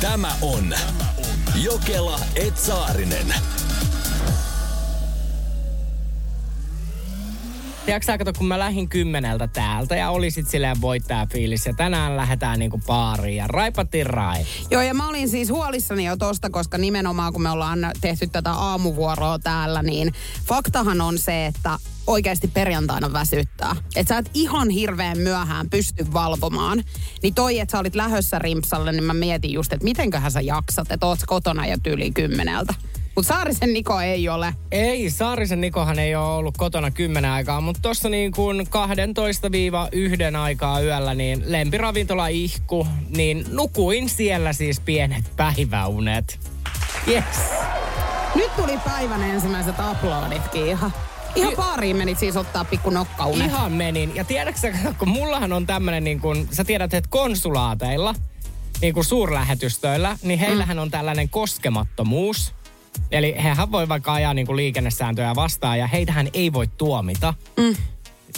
Tämä on Jokela Etsaarinen. Sä, kato, kun mä lähdin kymmeneltä täältä ja oli sit silleen voittajafiilis ja tänään lähdetään niinku baariin ja raipattiin rai. Joo, ja mä olin siis huolissani jo tosta, koska nimenomaan kun me ollaan tehty tätä aamuvuoroa täällä, niin faktahan on se, että oikeasti perjantaina väsyttää. Että sä et ihan hirveän myöhään pysty valvomaan. Niin toi, että sä olit lähössä rimpsalle, niin mä mietin just, että mitenköhän sä jaksat, että oot kotona jo tyyli kymmeneltä. Mutta Saarisen Niko ei ole. Ei, Saarisen Nikohan ei ole ollut kotona kymmenen aikaa, mutta tuossa niin kuin 12-1 aikaa yöllä niin lempiravintola ihku, niin nukuin siellä siis pienet päiväunet. Yes. Nyt tuli päivän ensimmäiset aploditkin ihan. Ihan baariin menit siis ottaa pikku nokkaunet. Ihan menin. Ja tiedätkö kun mullahan on tämmönen niin kuin, sä tiedät, että konsulaateilla, niin kuin suurlähetystöillä, niin heillähän on tällainen koskemattomuus. Eli hehän voi vaikka ajaa niin kuin liikennesääntöjä vastaan ja heitähän ei voi tuomita. Mm.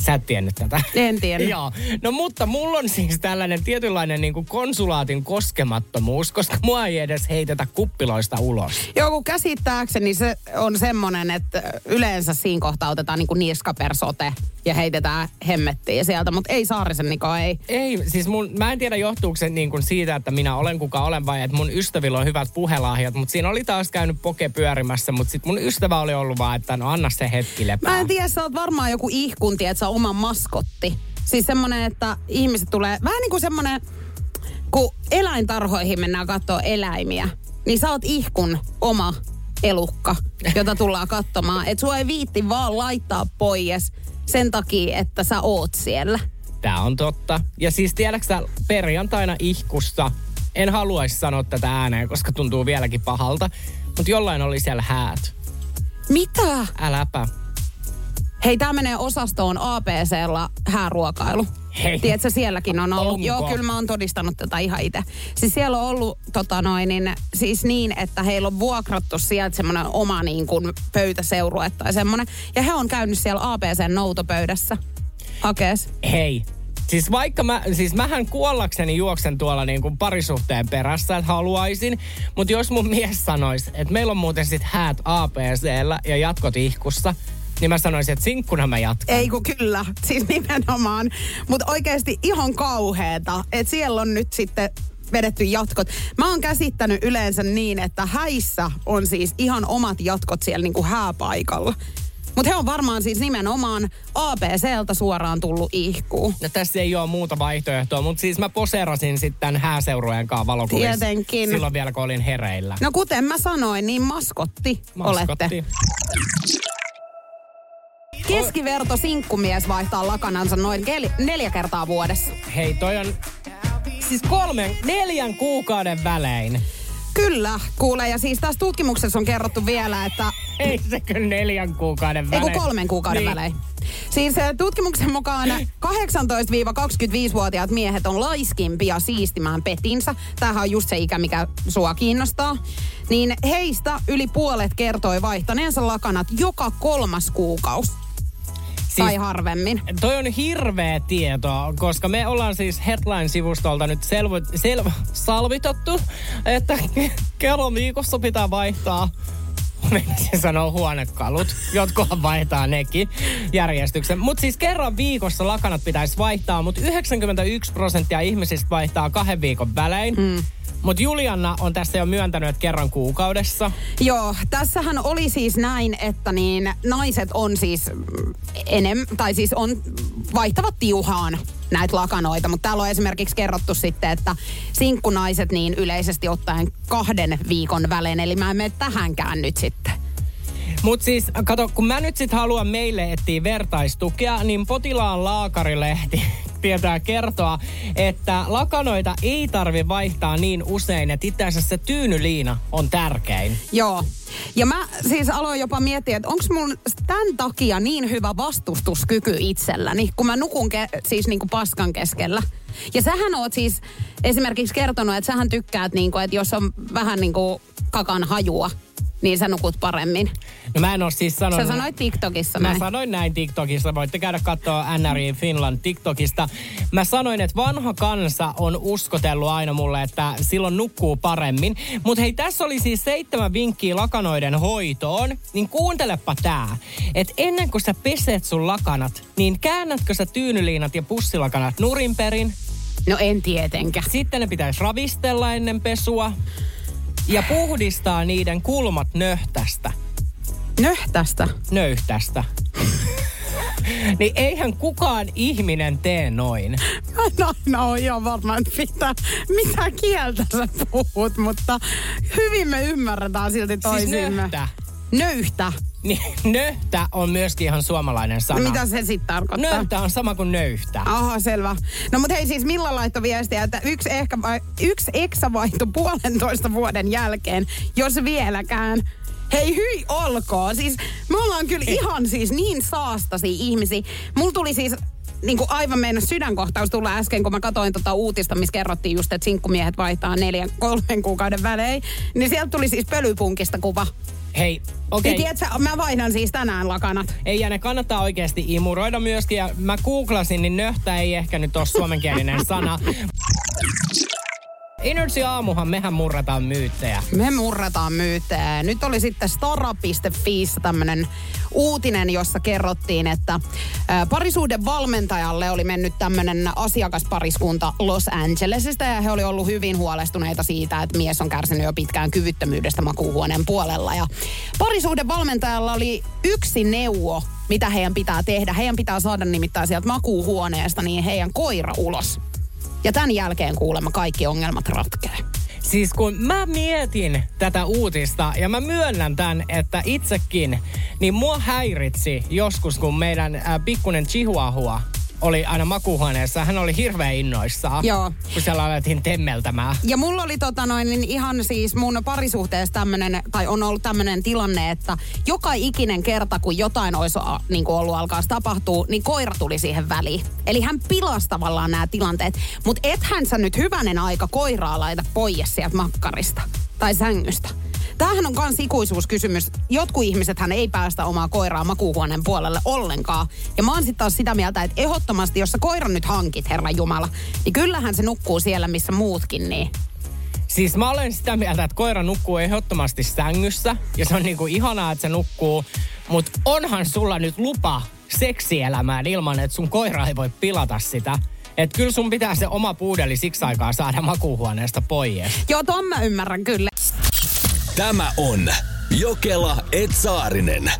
Sä et tiennyt tätä. En tiennyt. Joo. No mutta mulla on siis tällainen tietynlainen niin kuin konsulaatin koskemattomuus, koska mua ei edes heitetä kuppiloista ulos. Joo, kun käsittääkseni se on semmoinen, että yleensä siinä kohtaa otetaan niin kuin niskapersote ja heitetään hemmettiin sieltä, mutta ei Saarisen Niko, ei. Ei, siis mun, mä en tiedä johtuuko se niin kuin siitä, että minä olen kuka olen vai että mun ystävillä on hyvät puhelahjat, mutta siinä oli taas käynyt poke pyörimässä, mutta sitten mun ystävä oli ollut vaan, että no anna se hetki lepää. Mä en tiedä, sä oot varmaan joku ihkunti, oot oma maskotti. Siis semmonen, että ihmiset tulee, vähän niin kuin semmonen, kun eläintarhoihin mennään katsoa eläimiä, niin sä oot ihkun oma elukka, jota tullaan katsomaan. Että sua ei viitti vaan laittaa pois sen takia, että sä oot siellä. Tää on totta. Ja siis tiedätkö sä, perjantaina ihkussa, en haluaisi sanoa tätä ääneen, koska tuntuu vieläkin pahalta, mutta jollain oli siellä häät. Mitä? Äläpä. Hei, tämä menee osastoon APClla hääruokailu. Hei. Tiedätkö, sielläkin on ollut. Onko? Joo, kyllä mä oon todistanut tätä ihan itse. Siis siellä on ollut tota noin, niin, siis niin, että heillä on vuokrattu sieltä semmoinen oma niin kuin pöytäseurue tai semmoinen. Ja he on käynyt siellä APCn noutopöydässä. Hakees. Hei, Siis vaikka mä, siis mähän kuollakseni juoksen tuolla niin kuin parisuhteen perässä, että haluaisin. Mutta jos mun mies sanoisi, että meillä on muuten sit häät APCllä ja jatkot ihkussa, niin mä sanoisin, että sinkkuna mä jatkan. Ei kun kyllä, siis nimenomaan. Mutta oikeasti ihan kauheeta, että siellä on nyt sitten vedetty jatkot. Mä oon käsittänyt yleensä niin, että häissä on siis ihan omat jatkot siellä niinku hääpaikalla. Mutta he on varmaan siis nimenomaan APCltä suoraan tullut ihkuun. No tässä ei ole muuta vaihtoehtoa, mutta siis mä poserasin sitten tämän hääseurueen kanssa valokuvissa. Tietenkin. Silloin vielä, kun olin hereillä. No kuten mä sanoin, niin maskotti, olette. Keskiverto sinkkumies vaihtaa lakanansa noin keli- neljä kertaa vuodessa. Hei, toi on siis kolmen, neljän kuukauden välein. Kyllä, kuule. Ja siis tässä tutkimuksessa on kerrottu vielä, että Ei sekö neljän kuukauden Ei välein? kun kolmen kuukauden niin. välein. Siis eh, tutkimuksen mukaan 18-25-vuotiaat miehet on laiskimpia siistimään petinsä. Tämähän on just se ikä, mikä sua kiinnostaa. Niin heistä yli puolet kertoi vaihtaneensa lakanat joka kolmas kuukausi. Siis- tai harvemmin. Toi on hirveä tieto, koska me ollaan siis Headline-sivustolta nyt selvo, selvo, salvitottu, että kerran viikossa pitää vaihtaa Meinasin sanoa huonekalut. Jotkohan vaihtaa nekin järjestyksen. Mutta siis kerran viikossa lakanat pitäisi vaihtaa, mutta 91 prosenttia ihmisistä vaihtaa kahden viikon välein. Mm. Mutta Julianna on tässä jo myöntänyt, että kerran kuukaudessa. Joo, tässähän oli siis näin, että niin naiset on siis enem, tai siis on vaihtavat tiuhaan näitä lakanoita, mutta täällä on esimerkiksi kerrottu sitten, että sinkkunaiset niin yleisesti ottaen kahden viikon välein, eli mä en mene tähänkään nyt sitten. Mutta siis, kato, kun mä nyt sit haluan meille etsiä vertaistukea, niin potilaan laacarilehti tietää kertoa, että lakanoita ei tarvi vaihtaa niin usein, että itse asiassa se tyynyliina on tärkein. Joo. Ja mä siis aloin jopa miettiä, että onko mun tämän takia niin hyvä vastustuskyky itselläni, kun mä nukun ke- siis niinku paskan keskellä. Ja sähän oot siis esimerkiksi kertonut, että sähän tykkäät, niinku, että jos on vähän niinku kakan hajua, niin sä nukut paremmin. No mä en ole siis sanonut... Sä sanoit TikTokissa Mä näin. sanoin näin TikTokissa. Voitte käydä katsoa NRI Finland TikTokista. Mä sanoin, että vanha kansa on uskotellut aina mulle, että silloin nukkuu paremmin. Mutta hei, tässä oli siis seitsemän vinkkiä lakanoiden hoitoon. Niin kuuntelepa tää. Että ennen kuin sä peset sun lakanat, niin käännätkö sä tyynyliinat ja pussilakanat nurin perin? No en tietenkään. Sitten ne pitäisi ravistella ennen pesua. Ja puhdistaa niiden kulmat nöhtästä. Nöhtästä. Nöyhtästä. niin eihän kukaan ihminen tee noin. No, no joo, varmaan mitä, mitä kieltä sä puhut, mutta hyvin me ymmärretään silti Siis toisimme. nöhtä. Nöyhtä. Niin, nöhtä on myöskin ihan suomalainen sana. Mitä se sitten tarkoittaa? Nöhtä on sama kuin nöyhtä. Aha, selvä. No mutta hei siis Milla laittoi viestiä, että yksi, ehkä, yksi eksa vaihtui puolentoista vuoden jälkeen, jos vieläkään. Hei hyi olkoon. Siis me ollaan kyllä ihan siis niin saastasi ihmisiä. Mulla tuli siis niin kuin aivan mennä sydänkohtaus tulla äsken, kun mä katsoin tota uutista, missä kerrottiin just, että sinkkumiehet vaihtaa neljän, kolmen kuukauden välein. Niin sieltä tuli siis pölypunkista kuva. Hei, Okay. okei. Niin tiedätkö, mä vaihdan siis tänään lakanat. Ei ja ne kannattaa oikeasti imuroida myöskin. Ja mä googlasin, niin nöhtä ei ehkä nyt ole suomenkielinen sana. Energy aamuhan mehän murretaan myyttejä. Me murretaan myyttejä. Nyt oli sitten stara.fi tämmönen uutinen, jossa kerrottiin, että parisuuden valmentajalle oli mennyt tämmönen asiakaspariskunta Los Angelesista ja he oli ollut hyvin huolestuneita siitä, että mies on kärsinyt jo pitkään kyvyttömyydestä makuuhuoneen puolella. Ja parisuuden valmentajalla oli yksi neuvo, mitä heidän pitää tehdä. Heidän pitää saada nimittäin sieltä makuuhuoneesta niin heidän koira ulos. Ja tämän jälkeen kuulemma kaikki ongelmat ratkee. Siis kun mä mietin tätä uutista ja mä myönnän tämän, että itsekin, niin mua häiritsi joskus, kun meidän äh, pikkunen chihuahua oli aina makuuhuoneessa. Hän oli hirveän innoissaan, Joo. kun siellä alettiin temmeltämään. Ja mulla oli tota noin, niin ihan siis mun parisuhteessa tämmönen, tai on ollut tämmönen tilanne, että joka ikinen kerta, kun jotain olisi niin kuin ollut alkaa tapahtua, niin koira tuli siihen väliin. Eli hän pilasi tavallaan nämä tilanteet. Mutta ethän sä nyt hyvänen aika koiraa laita pois sieltä makkarista tai sängystä. Tämähän on kans ikuisuuskysymys. Jotkut ihmisethän ei päästä omaa koiraa makuuhuoneen puolelle ollenkaan. Ja mä oon sitten taas sitä mieltä, että ehdottomasti, jos sä koiran nyt hankit, Herra Jumala, niin kyllähän se nukkuu siellä, missä muutkin, niin Siis mä olen sitä mieltä, että koira nukkuu ehdottomasti sängyssä. Ja se on niinku ihanaa, että se nukkuu. Mutta onhan sulla nyt lupa seksielämään ilman, että sun koira ei voi pilata sitä. Että kyllä sun pitää se oma puudeli siksi aikaa saada makuuhuoneesta pois. Joo, ton mä ymmärrän kyllä. Tämä on Jokela Etsaarinen.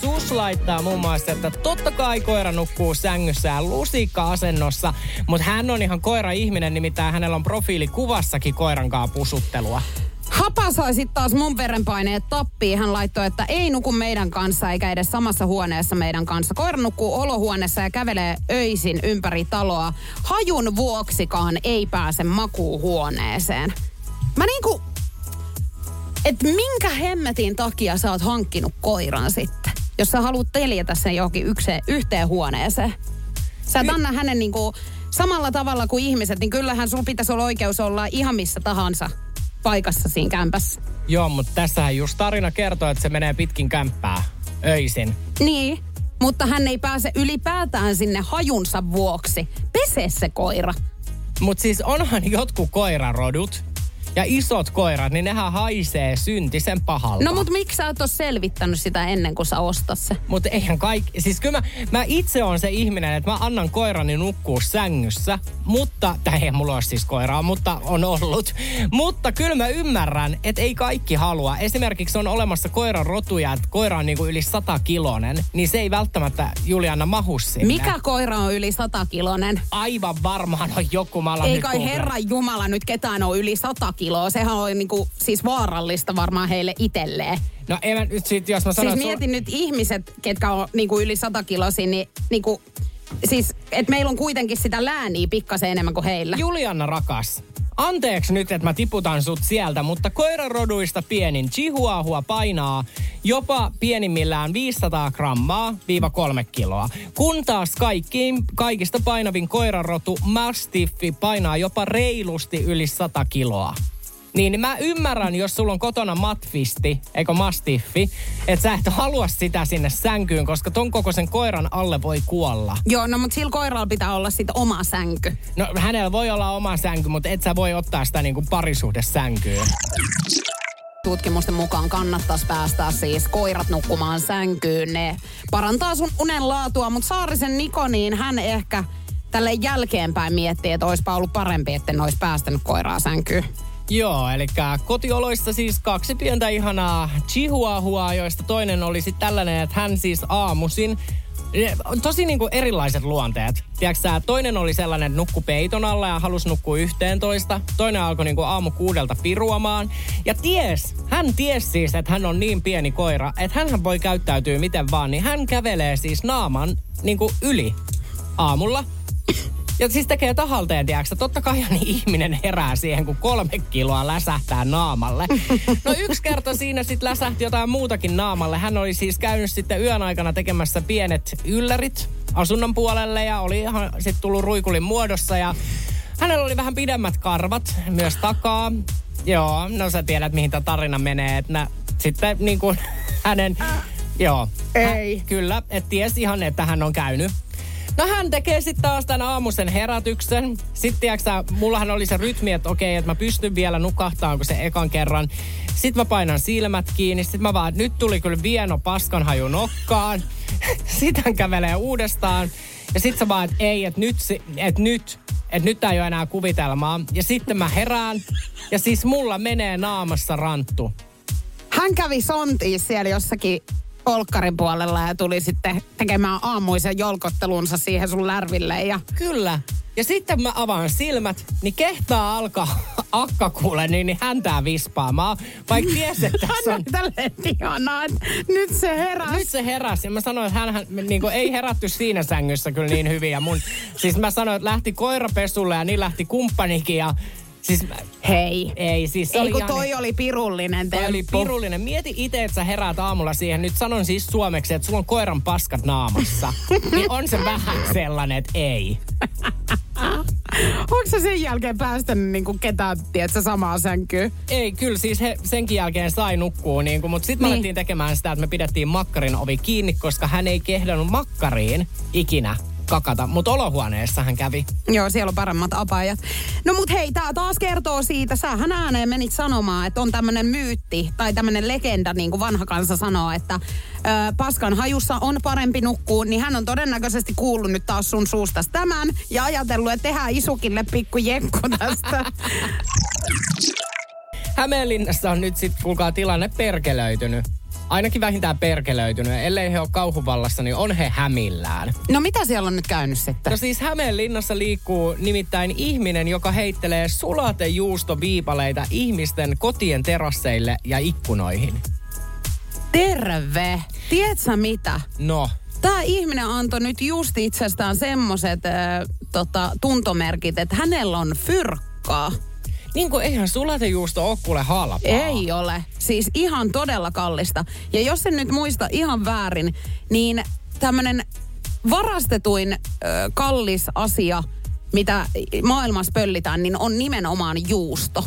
Sus laittaa muun muassa, että totta kai koira nukkuu sängyssään lusikka-asennossa, mutta hän on ihan koira-ihminen, nimittäin hänellä on profiilikuvassakin koirankaa pusuttelua. Hapa sai sitten taas mun verenpaineet tappiin. Hän laittoi, että ei nuku meidän kanssa eikä edes samassa huoneessa meidän kanssa. Koira nukkuu olohuoneessa ja kävelee öisin ympäri taloa. Hajun vuoksikaan ei pääse makuuhuoneeseen. Mä niinku... Et minkä hemmetin takia sä oot hankkinut koiran sitten? Jos sä haluat teljetä sen johonkin ykse, yhteen huoneeseen. Sä et anna hänen niinku samalla tavalla kuin ihmiset, niin kyllähän sulla pitäisi olla oikeus olla ihan missä tahansa paikassa siinä kämpässä. Joo, mutta tässähän just tarina kertoo, että se menee pitkin kämppää öisin. Niin, mutta hän ei pääse ylipäätään sinne hajunsa vuoksi. Pese se koira. Mutta siis onhan jotkut koirarodut ja isot koirat, niin nehän haisee syntisen pahalta. No mut miksi sä et ole selvittänyt sitä ennen kuin sä ostat se? Mutta eihän kaikki, siis kyllä mä, mä itse on se ihminen, että mä annan koirani nukkua sängyssä, mutta, tai ei mulla ole siis koiraa, mutta on ollut. Mutta kyllä mä ymmärrän, että ei kaikki halua. Esimerkiksi on olemassa koiran rotuja, että koira on niinku yli 100 kilonen, niin se ei välttämättä Juliana mahu sinne. Mikä koira on yli 100 kilonen? Aivan varmaan on joku, mä Ei kai herran jumala nyt ketään ole yli 100 kiloa. Sehän on niinku, siis vaarallista varmaan heille itselleen. No en mä nyt sit, jos mä sanon, Siis mietin nyt ihmiset, ketkä on niinku yli 100 kilosia, niin niinku, siis, että meillä on kuitenkin sitä lääniä pikkasen enemmän kuin heillä. Julianna rakas, anteeksi nyt, että mä tiputan sut sieltä, mutta koiraroduista pienin Chihuahua painaa jopa pienimmillään 500 grammaa viiva kolme kiloa. Kun taas kaikkiin, kaikista painavin koirarotu Mastiffi painaa jopa reilusti yli 100 kiloa. Niin, mä ymmärrän, jos sulla on kotona matfisti, eikö mastiffi, että sä et halua sitä sinne sänkyyn, koska ton kokoisen koiran alle voi kuolla. Joo, no mutta sillä koiralla pitää olla sitten oma sänky. No hänellä voi olla oma sänky, mutta et sä voi ottaa sitä niinku parisuhdesänkyyn. Tutkimusten mukaan kannattaisi päästää siis koirat nukkumaan sänkyyn. Ne parantaa sun unen laatua, mutta Saarisen Niko, niin hän ehkä tälle jälkeenpäin miettii, että olisipa ollut parempi, että ne olisi päästänyt koiraa sänkyyn. Joo, eli kotioloissa siis kaksi pientä ihanaa chihuahua, joista toinen oli sitten tällainen, että hän siis aamusin tosi niinku erilaiset luonteet. Tiedätkö toinen oli sellainen, nukku peiton alla ja halusi nukkua yhteentoista. Toinen alkoi niinku aamu kuudelta piruamaan. Ja ties, hän ties siis, että hän on niin pieni koira, että hän voi käyttäytyä miten vaan. Niin hän kävelee siis naaman niinku yli aamulla ja siis tekee tahalteen, tiedätkö, totta kai niin ihminen herää siihen, kun kolme kiloa läsähtää naamalle. No yksi kerta siinä sitten läsähti jotain muutakin naamalle. Hän oli siis käynyt sitten yön aikana tekemässä pienet yllärit asunnon puolelle ja oli ihan sitten tullut ruikulin muodossa ja hänellä oli vähän pidemmät karvat myös takaa. Joo, no sä tiedät mihin tämä tarina menee, että sitten niin kuin hänen, joo. Ei. Hän, kyllä, että ties ihan, että hän on käynyt No hän tekee sitten taas tämän aamuisen herätyksen. Sitten tiiäksä, mullahan oli se rytmi, että okei, että mä pystyn vielä nukahtaan, kun se ekan kerran. Sitten mä painan silmät kiinni. Sitten mä vaan, nyt tuli kyllä vieno paskanhaju nokkaan. Sitten hän kävelee uudestaan. Ja sitten sä vaan, että ei, että nyt, että nyt, että nyt tää ei ole enää kuvitelmaa. Ja sitten mä herään. Ja siis mulla menee naamassa ranttu. Hän kävi sontiin siellä jossakin polkkarin puolella ja tuli sitten tekemään aamuisen jolkottelunsa siihen sun lärville. Ja... Kyllä. Ja sitten mä avaan silmät, niin kehtaa alkaa akka kuule, niin, niin häntää vispaamaan. Vaikka ties, että tässä on... Ihanaa, että nyt se heräsi. Nyt se heräsi. Ja mä sanoin, että hän, hän niin kuin, ei herätty siinä sängyssä kyllä niin hyvin. Ja mun, siis mä sanoin, että lähti koirapesulle ja niin lähti kumppanikin. Ja Siis, Hei. Ei, siis ei kun toi oli pirullinen Toi oli pirullinen. Mieti itse, että sä heräät aamulla siihen. Nyt sanon siis suomeksi, että sulla on koiran paskat naamassa. niin on se vähän sellainen, että ei. Onko se sen jälkeen päästänyt niin kuin ketään, tiedätkö, samaa sänkyä? Ei, kyllä siis he, senkin jälkeen sai nukkua, niin kuin, mutta sitten niin. me alettiin tekemään sitä, että me pidettiin makkarin ovi kiinni, koska hän ei kehdannut makkariin ikinä kakata, mutta olohuoneessa hän kävi. Joo, siellä on paremmat apajat. No mut hei, tää taas kertoo siitä, sähän ääneen menit sanomaan, että on tämmönen myytti tai tämmönen legenda, niin kuin vanha kansa sanoo, että ö, paskan hajussa on parempi nukkuu, niin hän on todennäköisesti kuullut nyt taas sun suusta tämän ja ajatellut, että tehdään isukille pikku jekku tästä. Hämeenlinnassa on nyt sitten, kuulkaa, tilanne perkelöitynyt ainakin vähintään perkelöitynyt. Ellei he ole kauhuvallassa, niin on he hämillään. No mitä siellä on nyt käynyt sitten? No siis Hämeenlinnassa liikkuu nimittäin ihminen, joka heittelee sulatejuustoviipaleita ihmisten kotien terasseille ja ikkunoihin. Terve! Tiedätkö mitä? No. Tämä ihminen antoi nyt just itsestään semmoiset äh, tota, tuntomerkit, että hänellä on fyrkkaa. Niin kuin eihän sulatejuusto ole kuule halpaa. Ei ole. Siis ihan todella kallista. Ja jos en nyt muista ihan väärin, niin tämmöinen varastetuin ö, kallis asia, mitä maailmassa pöllitään, niin on nimenomaan juusto.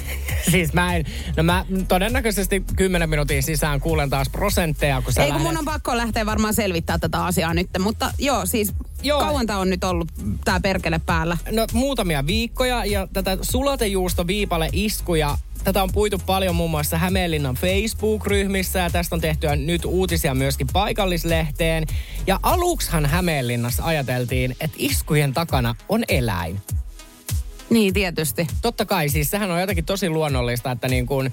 siis mä en, no mä todennäköisesti 10 minuutin sisään kuulen taas prosentteja, kun sä Ei kun mun on pakko lähteä varmaan selvittää tätä asiaa nyt, mutta joo, siis Joo. Kauan tämä on nyt ollut tämä perkele päällä? No muutamia viikkoja ja tätä sulatejuusto viipale iskuja Tätä on puitu paljon muun muassa Hämeenlinnan Facebook-ryhmissä ja tästä on tehty nyt uutisia myöskin paikallislehteen. Ja aluksihan Hämeenlinnassa ajateltiin, että iskujen takana on eläin. Niin, tietysti. Totta kai, siis sehän on jotenkin tosi luonnollista, että niin kuin,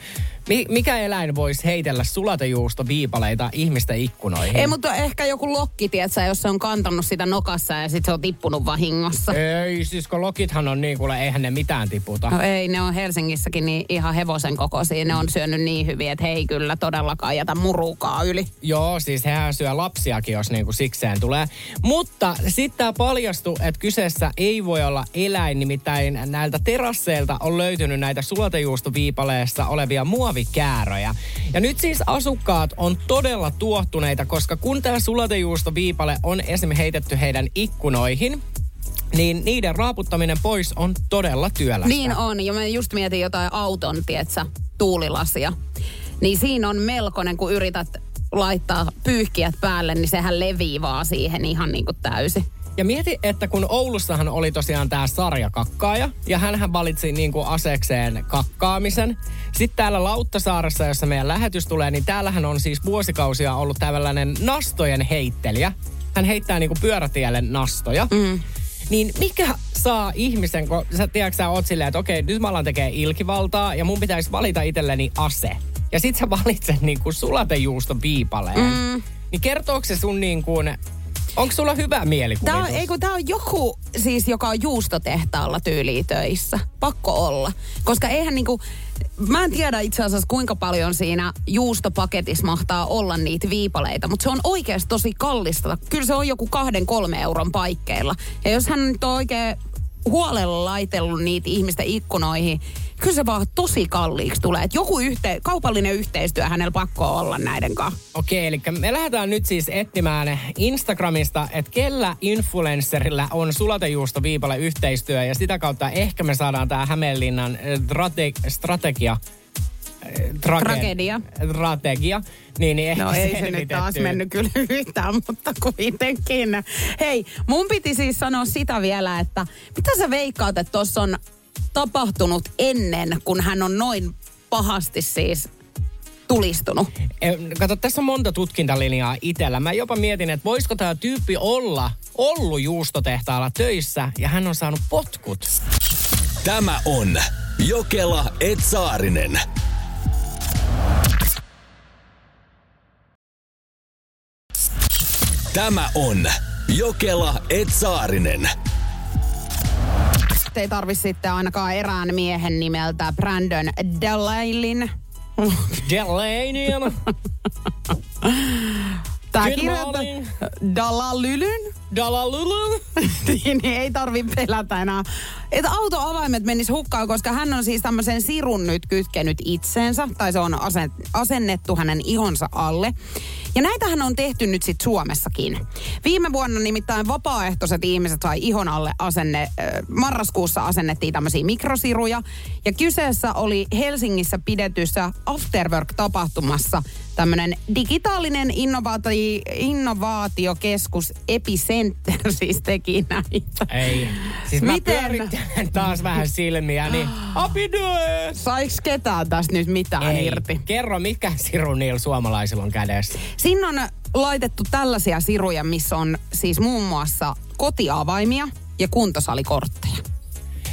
mikä eläin voisi heitellä sulatejuusto viipaleita ihmisten ikkunoihin? Ei, mutta ehkä joku lokki, tietsä, jos se on kantanut sitä nokassa ja sitten se on tippunut vahingossa. Ei, siis kun lokithan on niin, kuule, eihän ne mitään tiputa. No ei, ne on Helsingissäkin niin ihan hevosen kokoisia. Ne on syönyt niin hyvin, että hei kyllä todellakaan jätä murukaa yli. Joo, siis hehän syö lapsiakin, jos niin kuin sikseen tulee. Mutta sitten tämä paljastui, että kyseessä ei voi olla eläin, nimittäin näiltä terasseilta on löytynyt näitä sulatejuustoviipaleessa olevia muovikääröjä. Ja nyt siis asukkaat on todella tuohtuneita, koska kun tämä sulatejuustoviipale on esimerkiksi heitetty heidän ikkunoihin, niin niiden raaputtaminen pois on todella työlästä. Niin on, ja mä just mietin jotain auton, tietsä, tuulilasia. Niin siinä on melkoinen, kun yrität laittaa pyyhkiät päälle, niin sehän levii vaan siihen ihan niin kuin täysin. Ja mieti, että kun Oulussahan oli tosiaan tämä sarjakakkaaja, ja hän valitsi niin kuin asekseen kakkaamisen. Sitten täällä Lauttasaaressa, jossa meidän lähetys tulee, niin täällähän on siis vuosikausia ollut tällainen nastojen heittelijä. Hän heittää niin kuin pyörätielle nastoja. Mm. Niin mikä saa ihmisen, kun sä tiedätkö, sä oot silleen, että okei, nyt mä alan tekee ilkivaltaa ja mun pitäisi valita itselleni ase. Ja sit sä valitset niin kuin sulatejuuston viipaleen. Mm. Niin kertooko se sun niin kuin, onko sulla hyvä mielikuvitus? Tää on, ei kun tää on joku siis, joka on juustotehtaalla tyyliin töissä. Pakko olla. Koska eihän niinku, mä en tiedä itse asiassa kuinka paljon siinä juustopaketissa mahtaa olla niitä viipaleita, mutta se on oikeasti tosi kallista. Kyllä se on joku kahden, kolme euron paikkeilla. Ja jos hän nyt on oikein huolella laitellut niitä ihmisten ikkunoihin, kyllä se vaan tosi kalliiksi tulee. Et joku yhte, kaupallinen yhteistyö hänellä pakko olla näiden kanssa. Okei, eli me lähdetään nyt siis etsimään Instagramista, että kellä influencerilla on sulatejuusto viipale yhteistyö ja sitä kautta ehkä me saadaan tämä Hämeenlinnan strate- strategia Trage- tragedia. Strategia. Niin, niin no ei se nyt taas mennyt kyllä yhtään, mutta kuitenkin. Hei, mun piti siis sanoa sitä vielä, että mitä sä veikkaat, että tuossa on tapahtunut ennen, kun hän on noin pahasti siis tulistunut? Kato, tässä on monta tutkintalinjaa itsellä. Mä jopa mietin, että voisiko tämä tyyppi olla ollut juustotehtaalla töissä ja hän on saanut potkut. Tämä on Jokela Etsaarinen. Tämä on Jokela Etsaarinen. Ei tarvi sitten ainakaan erään miehen nimeltä Brandon Delailin. Delainian. Tää kirjoittaa Dalalylyn. Dalalylyn. niin ei tarvi pelätä enää. Että autoavaimet menis hukkaan, koska hän on siis tämmöisen sirun nyt kytkenyt itseensä. Tai se on asennettu hänen ihonsa alle. Ja näitähän on tehty nyt sitten Suomessakin. Viime vuonna nimittäin vapaaehtoiset ihmiset sai ihon alle asenne, marraskuussa asennettiin tämmöisiä mikrosiruja. Ja kyseessä oli Helsingissä pidetyssä Afterwork-tapahtumassa tämmöinen digitaalinen innovaati, innovaatiokeskus Epicenter siis teki näitä. Ei. Siis Miten? mä taas vähän silmiä, niin happy Saiks ketään tästä nyt mitään Ei. irti? Kerro, mikä siru niillä suomalaisilla on kädessä? Siinä on laitettu tällaisia siruja, missä on siis muun muassa kotiavaimia ja kuntosalikortteja.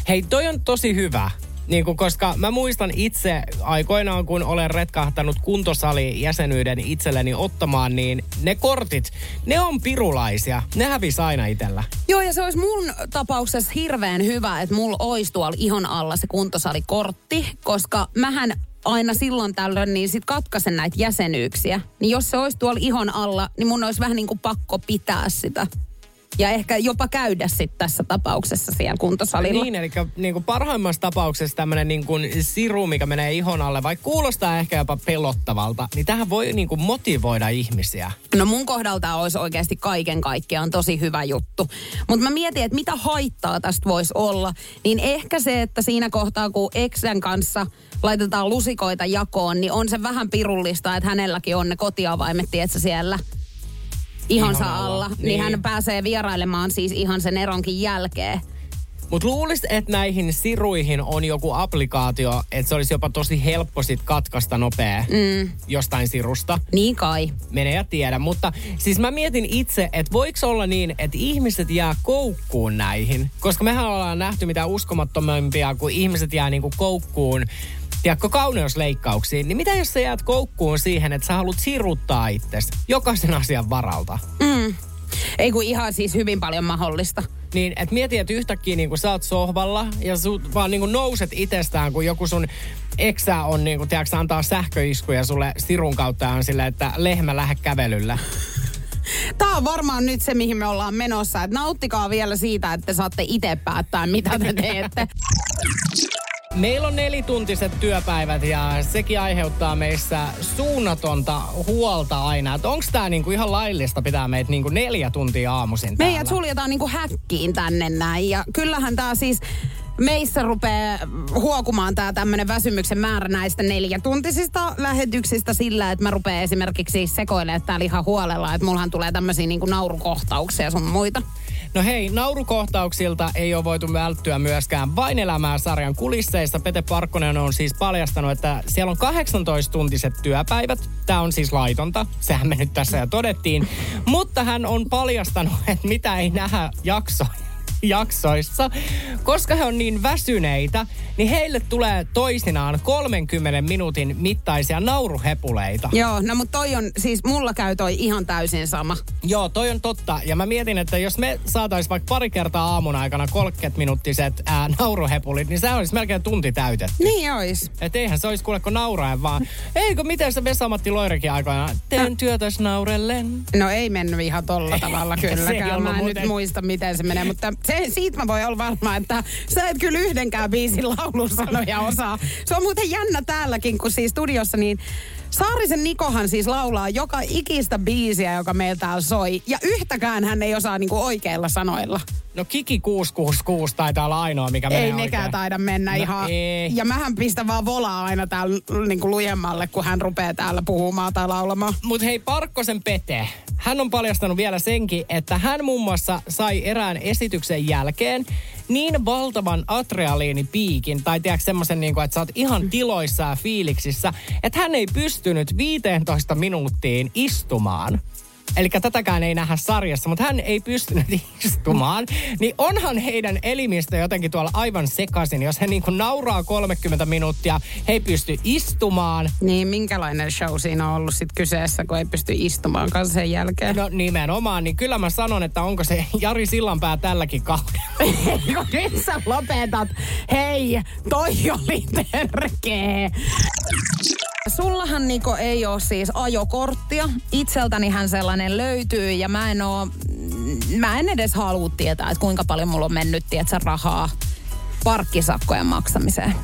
Hei, toi on tosi hyvä. Niin kuin, koska mä muistan itse aikoinaan, kun olen retkahtanut kuntosali-jäsenyyden itselleni ottamaan, niin ne kortit, ne on pirulaisia. Ne hävisi aina itsellä. Joo, ja se olisi mun tapauksessa hirveän hyvä, että mulla olisi tuolla ihon alla se kuntosalikortti, koska mähän aina silloin tällöin niin sit katkaisen näitä jäsenyyksiä. Niin jos se olisi tuolla ihon alla, niin mun olisi vähän niin kuin pakko pitää sitä ja ehkä jopa käydä sitten tässä tapauksessa siellä kuntosalilla. Niin, eli niin kuin parhaimmassa tapauksessa tämmöinen niin kuin siru, mikä menee ihon alle, vaikka kuulostaa ehkä jopa pelottavalta, niin tähän voi niin kuin motivoida ihmisiä. No mun kohdalta olisi oikeasti kaiken kaikkiaan tosi hyvä juttu. Mutta mä mietin, että mitä haittaa tästä voisi olla, niin ehkä se, että siinä kohtaa kun Exen kanssa laitetaan lusikoita jakoon, niin on se vähän pirullista, että hänelläkin on ne kotiavaimet, tietsä, siellä – ihonsa alla, alla niin. niin hän pääsee vierailemaan siis ihan sen eronkin jälkeen. Mutta luulisit, että näihin siruihin on joku applikaatio, että se olisi jopa tosi helppo sit katkaista nopea mm. jostain sirusta. Niin kai. Mene ja tiedä. Mutta siis mä mietin itse, että voiko olla niin, että ihmiset jää koukkuun näihin. Koska mehän ollaan nähty mitä uskomattomampia, kun ihmiset jää niinku koukkuun tiedätkö, kauneusleikkauksiin, niin mitä jos sä jäät koukkuun siihen, että sä haluat siruttaa itsesi jokaisen asian varalta? Mm. Ei kun ihan siis hyvin paljon mahdollista. Niin, että mieti, että yhtäkkiä niin kun sä oot sohvalla ja sut vaan niin nouset itsestään, kun joku sun eksä on, niin kun, tiedätkö, antaa sähköiskuja sulle sirun kautta on silleen, että lehmä lähde kävelyllä. Tämä on varmaan nyt se, mihin me ollaan menossa. Et nauttikaa vielä siitä, että te saatte itse päättää, mitä te teette. Meillä on nelituntiset työpäivät ja sekin aiheuttaa meissä suunnatonta huolta aina. Että onko tämä niinku ihan laillista pitää meitä niinku neljä tuntia aamuisin täällä? Meidät suljetaan niinku häkkiin tänne näin. Ja kyllähän tämä siis meissä rupeaa huokumaan tämä tämmöinen väsymyksen määrä näistä neljätuntisista lähetyksistä sillä, että mä rupean esimerkiksi sekoilemaan täällä ihan huolella, että mullahan tulee tämmöisiä niinku naurukohtauksia sun muita. No hei, naurukohtauksilta ei ole voitu välttyä myöskään vain elämää sarjan kulisseissa. Pete Parkkonen on siis paljastanut, että siellä on 18-tuntiset työpäivät. Tämä on siis laitonta, sehän me nyt tässä jo todettiin. Mutta hän on paljastanut, että mitä ei nähdä jaksoja jaksoissa. Koska he on niin väsyneitä, niin heille tulee toisinaan 30 minuutin mittaisia nauruhepuleita. Joo, no mutta toi on, siis mulla käy toi ihan täysin sama. Joo, toi on totta. Ja mä mietin, että jos me saatais vaikka pari kertaa aamun aikana 30 minuuttiset ää, nauruhepulit, niin se olisi melkein tunti täytetty. Niin olisi. Et eihän se olisi kuule kun nauraen vaan. Eikö miten se Vesamatti Loirikin aikoina? Teen työtäs naurellen. No ei mennyt ihan tolla tavalla kylläkään. Mä en muuten... nyt muista miten se menee, mutta se, siitä mä voin olla varma, että sä et kyllä yhdenkään biisin laulun sanoja osaa. Se on muuten jännä täälläkin, kun siis studiossa niin Saarisen Nikohan siis laulaa joka ikistä biisiä, joka meiltä täällä soi. Ja yhtäkään hän ei osaa niinku oikeilla sanoilla. No Kiki 666 taitaa olla ainoa, mikä menee Ei nekään oikein. taida mennä no ihan. Ei. Ja mähän pistän vaan volaa aina täällä niinku lujemmalle, kun hän rupeaa täällä puhumaan tai laulamaan. Mut hei, Parkkosen Pete. Hän on paljastanut vielä senkin, että hän muun muassa sai erään esityksen jälkeen niin valtavan adrealiinipiikin, tai tiedätkö semmoisen, niin kuin, että sä oot ihan tiloissa ja fiiliksissä, että hän ei pystynyt 15 minuuttiin istumaan eli tätäkään ei nähdä sarjassa, mutta hän ei pystynyt istumaan, niin onhan heidän elimistö jotenkin tuolla aivan sekaisin, jos he niin kuin nauraa 30 minuuttia, he ei pysty istumaan. Niin, minkälainen show siinä on ollut sitten kyseessä, kun ei pysty istumaan kanssa sen jälkeen? No nimenomaan, niin kyllä mä sanon, että onko se Jari Sillanpää tälläkin kaudella. nyt sä lopetat. Hei, toi oli terkee. Sullahan Niko ei ole siis ajokorttia. Itseltäni hän sellainen löytyy ja mä en oo, mä en edes halua tietää, että kuinka paljon mulla on mennyt, tietsä, rahaa parkkisakkojen maksamiseen.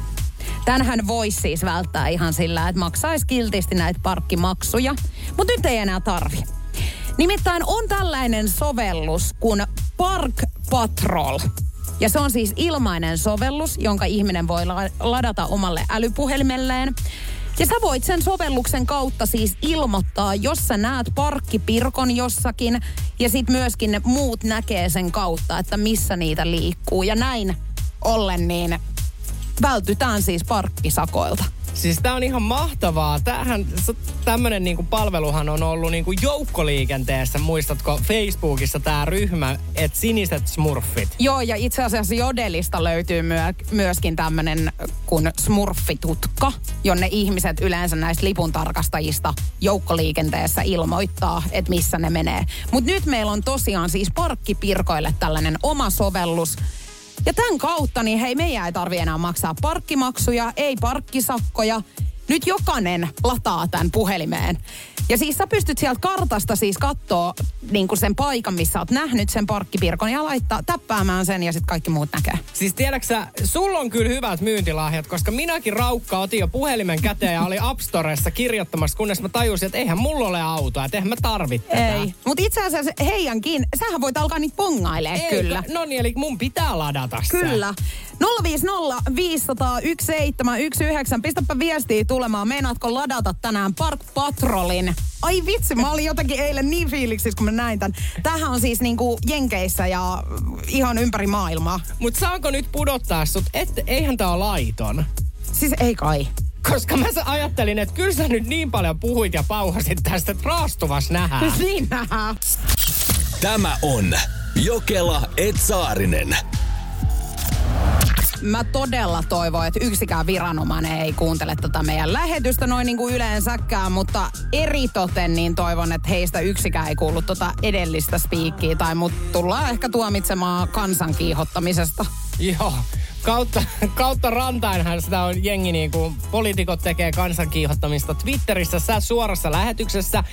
Tänhän voisi siis välttää ihan sillä, että maksaisi kiltisti näitä parkkimaksuja, mutta nyt ei enää tarvi. Nimittäin on tällainen sovellus kuin Park Patrol. Ja se on siis ilmainen sovellus, jonka ihminen voi ladata omalle älypuhelimelleen. Ja sä voit sen sovelluksen kautta siis ilmoittaa, jos sä näet parkkipirkon jossakin ja sit myöskin ne muut näkee sen kautta, että missä niitä liikkuu. Ja näin ollen niin vältytään siis parkkisakoilta. Siis tää on ihan mahtavaa. Tämähän, tämmönen niinku palveluhan on ollut niinku joukkoliikenteessä. Muistatko Facebookissa tämä ryhmä, että siniset smurfit? Joo, ja itse asiassa Jodelista löytyy myö, myöskin tämmönen kuin smurfitutka, jonne ihmiset yleensä näistä lipuntarkastajista joukkoliikenteessä ilmoittaa, että missä ne menee. Mutta nyt meillä on tosiaan siis parkkipirkoille tällainen oma sovellus, ja tämän kautta, niin hei, meidän ei tarvi enää maksaa parkkimaksuja, ei parkkisakkoja. Nyt jokainen lataa tämän puhelimeen. Ja siis sä pystyt sieltä kartasta siis katsoa niin sen paikan, missä oot nähnyt sen parkkipirkon ja laittaa täppäämään sen ja sitten kaikki muut näkee. Siis tiedäksä, sulla on kyllä hyvät myyntilahjat, koska minäkin Raukka otin jo puhelimen käteen ja oli App Storessa kirjoittamassa, kunnes mä tajusin, että eihän mulla ole autoa, että eihän mä tarvitse Ei, mutta itse asiassa heidänkin, sähän voit alkaa niitä pongailee Ei, kyllä. No niin, eli mun pitää ladata Kyllä. 050 500 1719. Pistäpä viestiä tulemaan. Meinaatko ladata tänään Park Patrolin? Ai vitsi, mä olin jotenkin eilen niin fiiliksissä, kun mä näin tämän. Tämähän on siis niinku Jenkeissä ja ihan ympäri maailmaa. Mut saanko nyt pudottaa sut? Et, eihän tää ole laiton. Siis ei kai. Koska mä ajattelin, että kyllä sä nyt niin paljon puhuit ja pauhasit tästä, että raastuvas nähdään. niin nähdään. Tämä on Jokela Etsaarinen mä todella toivon, että yksikään viranomainen ei kuuntele tätä meidän lähetystä noin niin kuin yleensäkään, mutta eritoten niin toivon, että heistä yksikään ei kuullut tota edellistä spiikkiä tai mut tullaan ehkä tuomitsemaan kansan kiihottamisesta. Joo, kautta, kautta rantainhan sitä on jengi niin kuin poliitikot tekee kansankiihottamista Twitterissä sä suorassa lähetyksessä.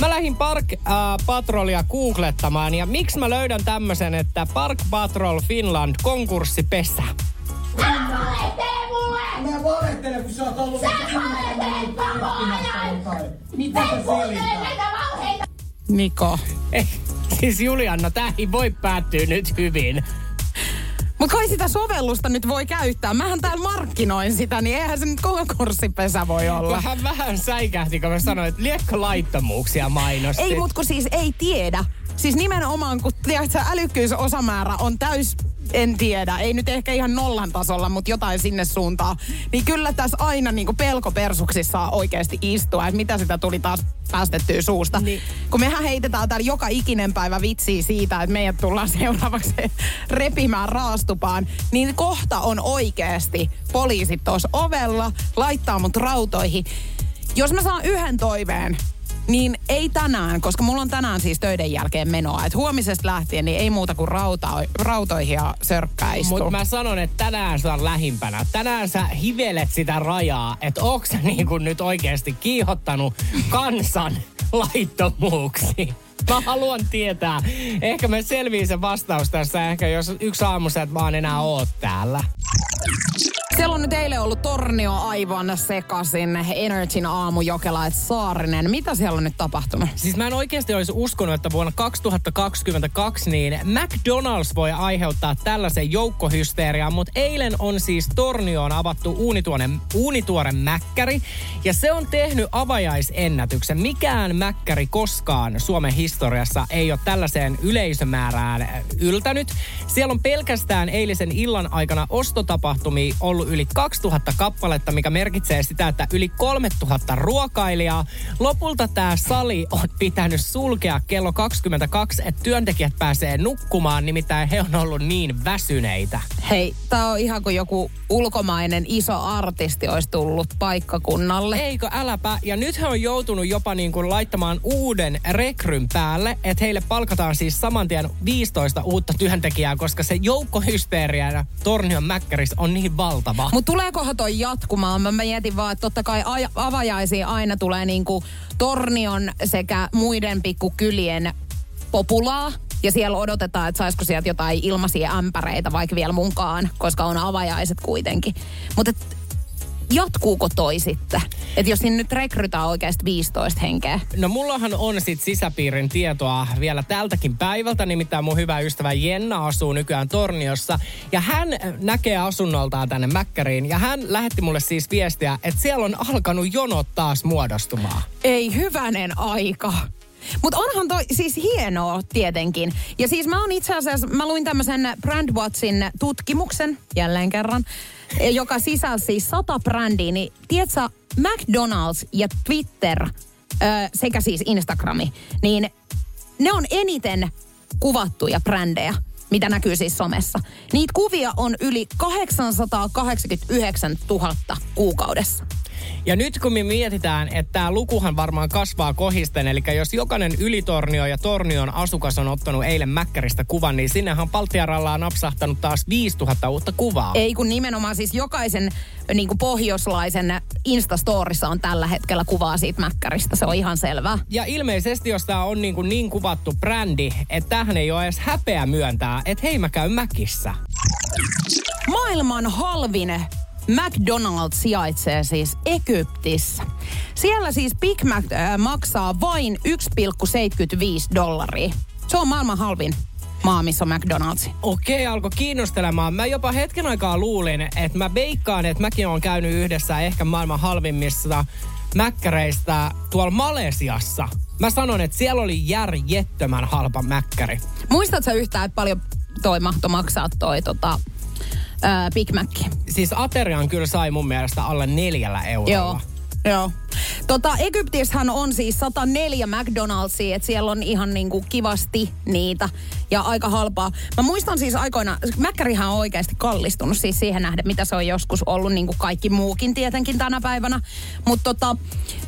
Mä lähdin Park äh, Patrolia googlettamaan ja miksi mä löydän tämmöisen, että Park Patrol Finland konkurssipesä. Mulle! kun sä oot ollut... Sä valehtelet koko ajan! Mitä sä selität? Niko. Ei, siis Julianna, tää ei voi päättyä nyt hyvin. Mutta kai sitä sovellusta nyt voi käyttää. Mähän täällä markkinoin sitä, niin eihän se nyt konkurssipesä voi olla. Vähän vähän säikähti, kun mä sanoin, että liekko laittomuuksia mainosti. Ei, mutta kun siis ei tiedä. Siis nimenomaan, kun tiedätkö, älykkyysosamäärä on täys en tiedä, ei nyt ehkä ihan nollan tasolla, mutta jotain sinne suuntaan. Niin kyllä tässä aina niin pelkopersuksissa saa oikeasti istua, että mitä sitä tuli taas päästettyä suusta. Niin. Kun mehän heitetään täällä joka ikinen päivä vitsiä siitä, että meidät tullaan seuraavaksi repimään raastupaan, niin kohta on oikeasti poliisit tuossa ovella, laittaa mut rautoihin. Jos mä saan yhden toiveen, niin ei tänään, koska mulla on tänään siis töiden jälkeen menoa. Että huomisesta lähtien niin ei muuta kuin rauta, rautoihin ja sörkkäistu. Mutta mä sanon, että tänään sä on lähimpänä. Tänään sä hivelet sitä rajaa, että onko sä niin kuin nyt oikeasti kiihottanut kansan laittomuuksi. Mä haluan tietää. Ehkä me selvii se vastaus tässä ehkä, jos yksi aamu sä et vaan enää oot täällä. Siellä on nyt eilen ollut Tornio aivan sekasin. Energyn aamu Jokela, et Saarinen. Mitä siellä on nyt tapahtunut? Siis mä en oikeasti olisi uskonut, että vuonna 2022 niin McDonald's voi aiheuttaa tällaisen joukkohysterian, mutta eilen on siis Tornioon avattu uunituoren, uunituoren mäkkäri ja se on tehnyt avajaisennätyksen. Mikään mäkkäri koskaan Suomen historiassa ei ole tällaiseen yleisömäärään yltänyt. Siellä on pelkästään eilisen illan aikana ostotapahtumia ollut yli 2000 kappaletta, mikä merkitsee sitä, että yli 3000 ruokailijaa. Lopulta tämä sali on pitänyt sulkea kello 22, että työntekijät pääsee nukkumaan, nimittäin he on ollut niin väsyneitä. Hei, tää on ihan kuin joku ulkomainen iso artisti olisi tullut paikkakunnalle. Eikö, äläpä. Ja nyt he on joutunut jopa niin kuin laittamaan uuden rekryn päälle, että heille palkataan siis saman tien 15 uutta työntekijää, koska se joukkohysteeria Tornion Mäkkäris on niin valtava. Mutta tuleekohan toi jatkumaan? Mä mietin vaan, että totta kai avajaisiin aina tulee niinku Tornion sekä muiden pikkukylien populaa. Ja siellä odotetaan, että saisiko sieltä jotain ilmaisia ämpäreitä vaikka vielä munkaan, koska on avajaiset kuitenkin. Mutta jatkuuko toi sitten? Että jos nyt rekrytään oikeasti 15 henkeä. No mullahan on sit sisäpiirin tietoa vielä tältäkin päivältä, nimittäin mun hyvä ystävä Jenna asuu nykyään Torniossa. Ja hän näkee asunnoltaan tänne Mäkkäriin ja hän lähetti mulle siis viestiä, että siellä on alkanut jonot taas muodostumaan. Ei hyvänen aika. Mutta onhan toi siis hienoa tietenkin. Ja siis mä oon itse asiassa, mä luin tämmöisen Brandwatchin tutkimuksen jälleen kerran, joka sisälsi siis sata brändiä. Niin tiedätkö, McDonald's ja Twitter ö, sekä siis Instagrami, niin ne on eniten kuvattuja brändejä mitä näkyy siis somessa. Niitä kuvia on yli 889 000 kuukaudessa. Ja nyt kun me mietitään, että tämä lukuhan varmaan kasvaa kohisten, eli jos jokainen ylitornio ja tornion asukas on ottanut eilen Mäkkäristä kuvan, niin sinnehän Paltiaralla on napsahtanut taas 5000 uutta kuvaa. Ei kun nimenomaan siis jokaisen niin kuin pohjoislaisen Instastorissa on tällä hetkellä kuvaa siitä Mäkkäristä, se on ihan selvää. Ja ilmeisesti, jos tämä on niin, kuin niin kuvattu brändi, että tähän ei ole edes häpeä myöntää, että hei mä käyn Mäkissä. Maailman halvin McDonald's sijaitsee siis Egyptissä. Siellä siis Big Mac äh, maksaa vain 1,75 dollaria. Se on maailman halvin maa, missä on McDonald's. Okei, alkoi kiinnostelemaan. Mä jopa hetken aikaa luulin, että mä veikkaan, että mäkin olen käynyt yhdessä ehkä maailman halvimmissa mäkkäreistä tuolla Malesiassa. Mä sanon, että siellä oli järjettömän halpa mäkkäri. Muistatko yhtään, että paljon toi mahto maksaa toi tota, ää, Big Mac. Siis aterian kyllä sai mun mielestä alle neljällä eurolla. Joo, joo. Tota, Egyptissähän on siis 104 McDonald'sia, että siellä on ihan niinku kivasti niitä ja aika halpaa. Mä muistan siis aikoina, Mäkkärihän on oikeasti kallistunut siis siihen nähden, mitä se on joskus ollut, niin kuin kaikki muukin tietenkin tänä päivänä. Mutta tota,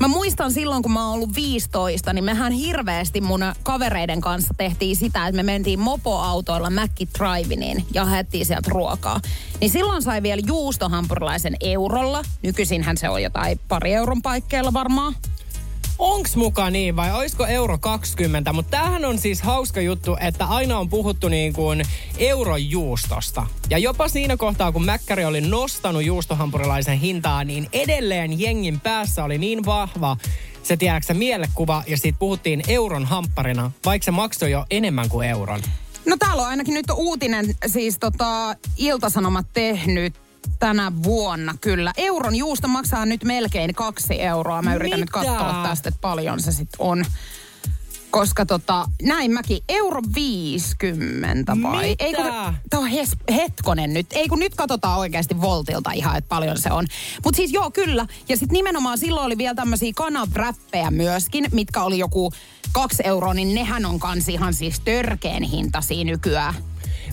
mä muistan silloin, kun mä oon ollut 15, niin mehän hirveästi mun kavereiden kanssa tehtiin sitä, että me mentiin mopoautoilla Mäkki Drive-iniin ja haettiin sieltä ruokaa. Niin silloin sai vielä juustohampurilaisen eurolla. Nykyisinhän se on jotain pari euron paikkeilla varmaan. Onks muka niin vai oisko euro 20? Mutta tämähän on siis hauska juttu, että aina on puhuttu niin kuin eurojuustosta. Ja jopa siinä kohtaa, kun Mäkkäri oli nostanut juustohampurilaisen hintaa, niin edelleen jengin päässä oli niin vahva se tiedätkö mielekuva ja siitä puhuttiin euron hampparina, vaikka se maksoi jo enemmän kuin euron. No täällä on ainakin nyt uutinen, siis tota, Iltasanomat tehnyt tänä vuonna kyllä. Euron juusto maksaa nyt melkein kaksi euroa. Mä yritän nyt Mitä? katsoa tästä, että paljon se sitten on. Koska tota, näin mäkin, euro 50 vai? Mitä? Ei kun, tää on hes, hetkonen nyt. Ei kun nyt katsotaan oikeasti voltilta ihan, että paljon se on. Mutta siis joo, kyllä. Ja sitten nimenomaan silloin oli vielä tämmöisiä kanavräppejä myöskin, mitkä oli joku kaksi euroa, niin nehän on kans ihan siis törkeen hintaisia nykyään.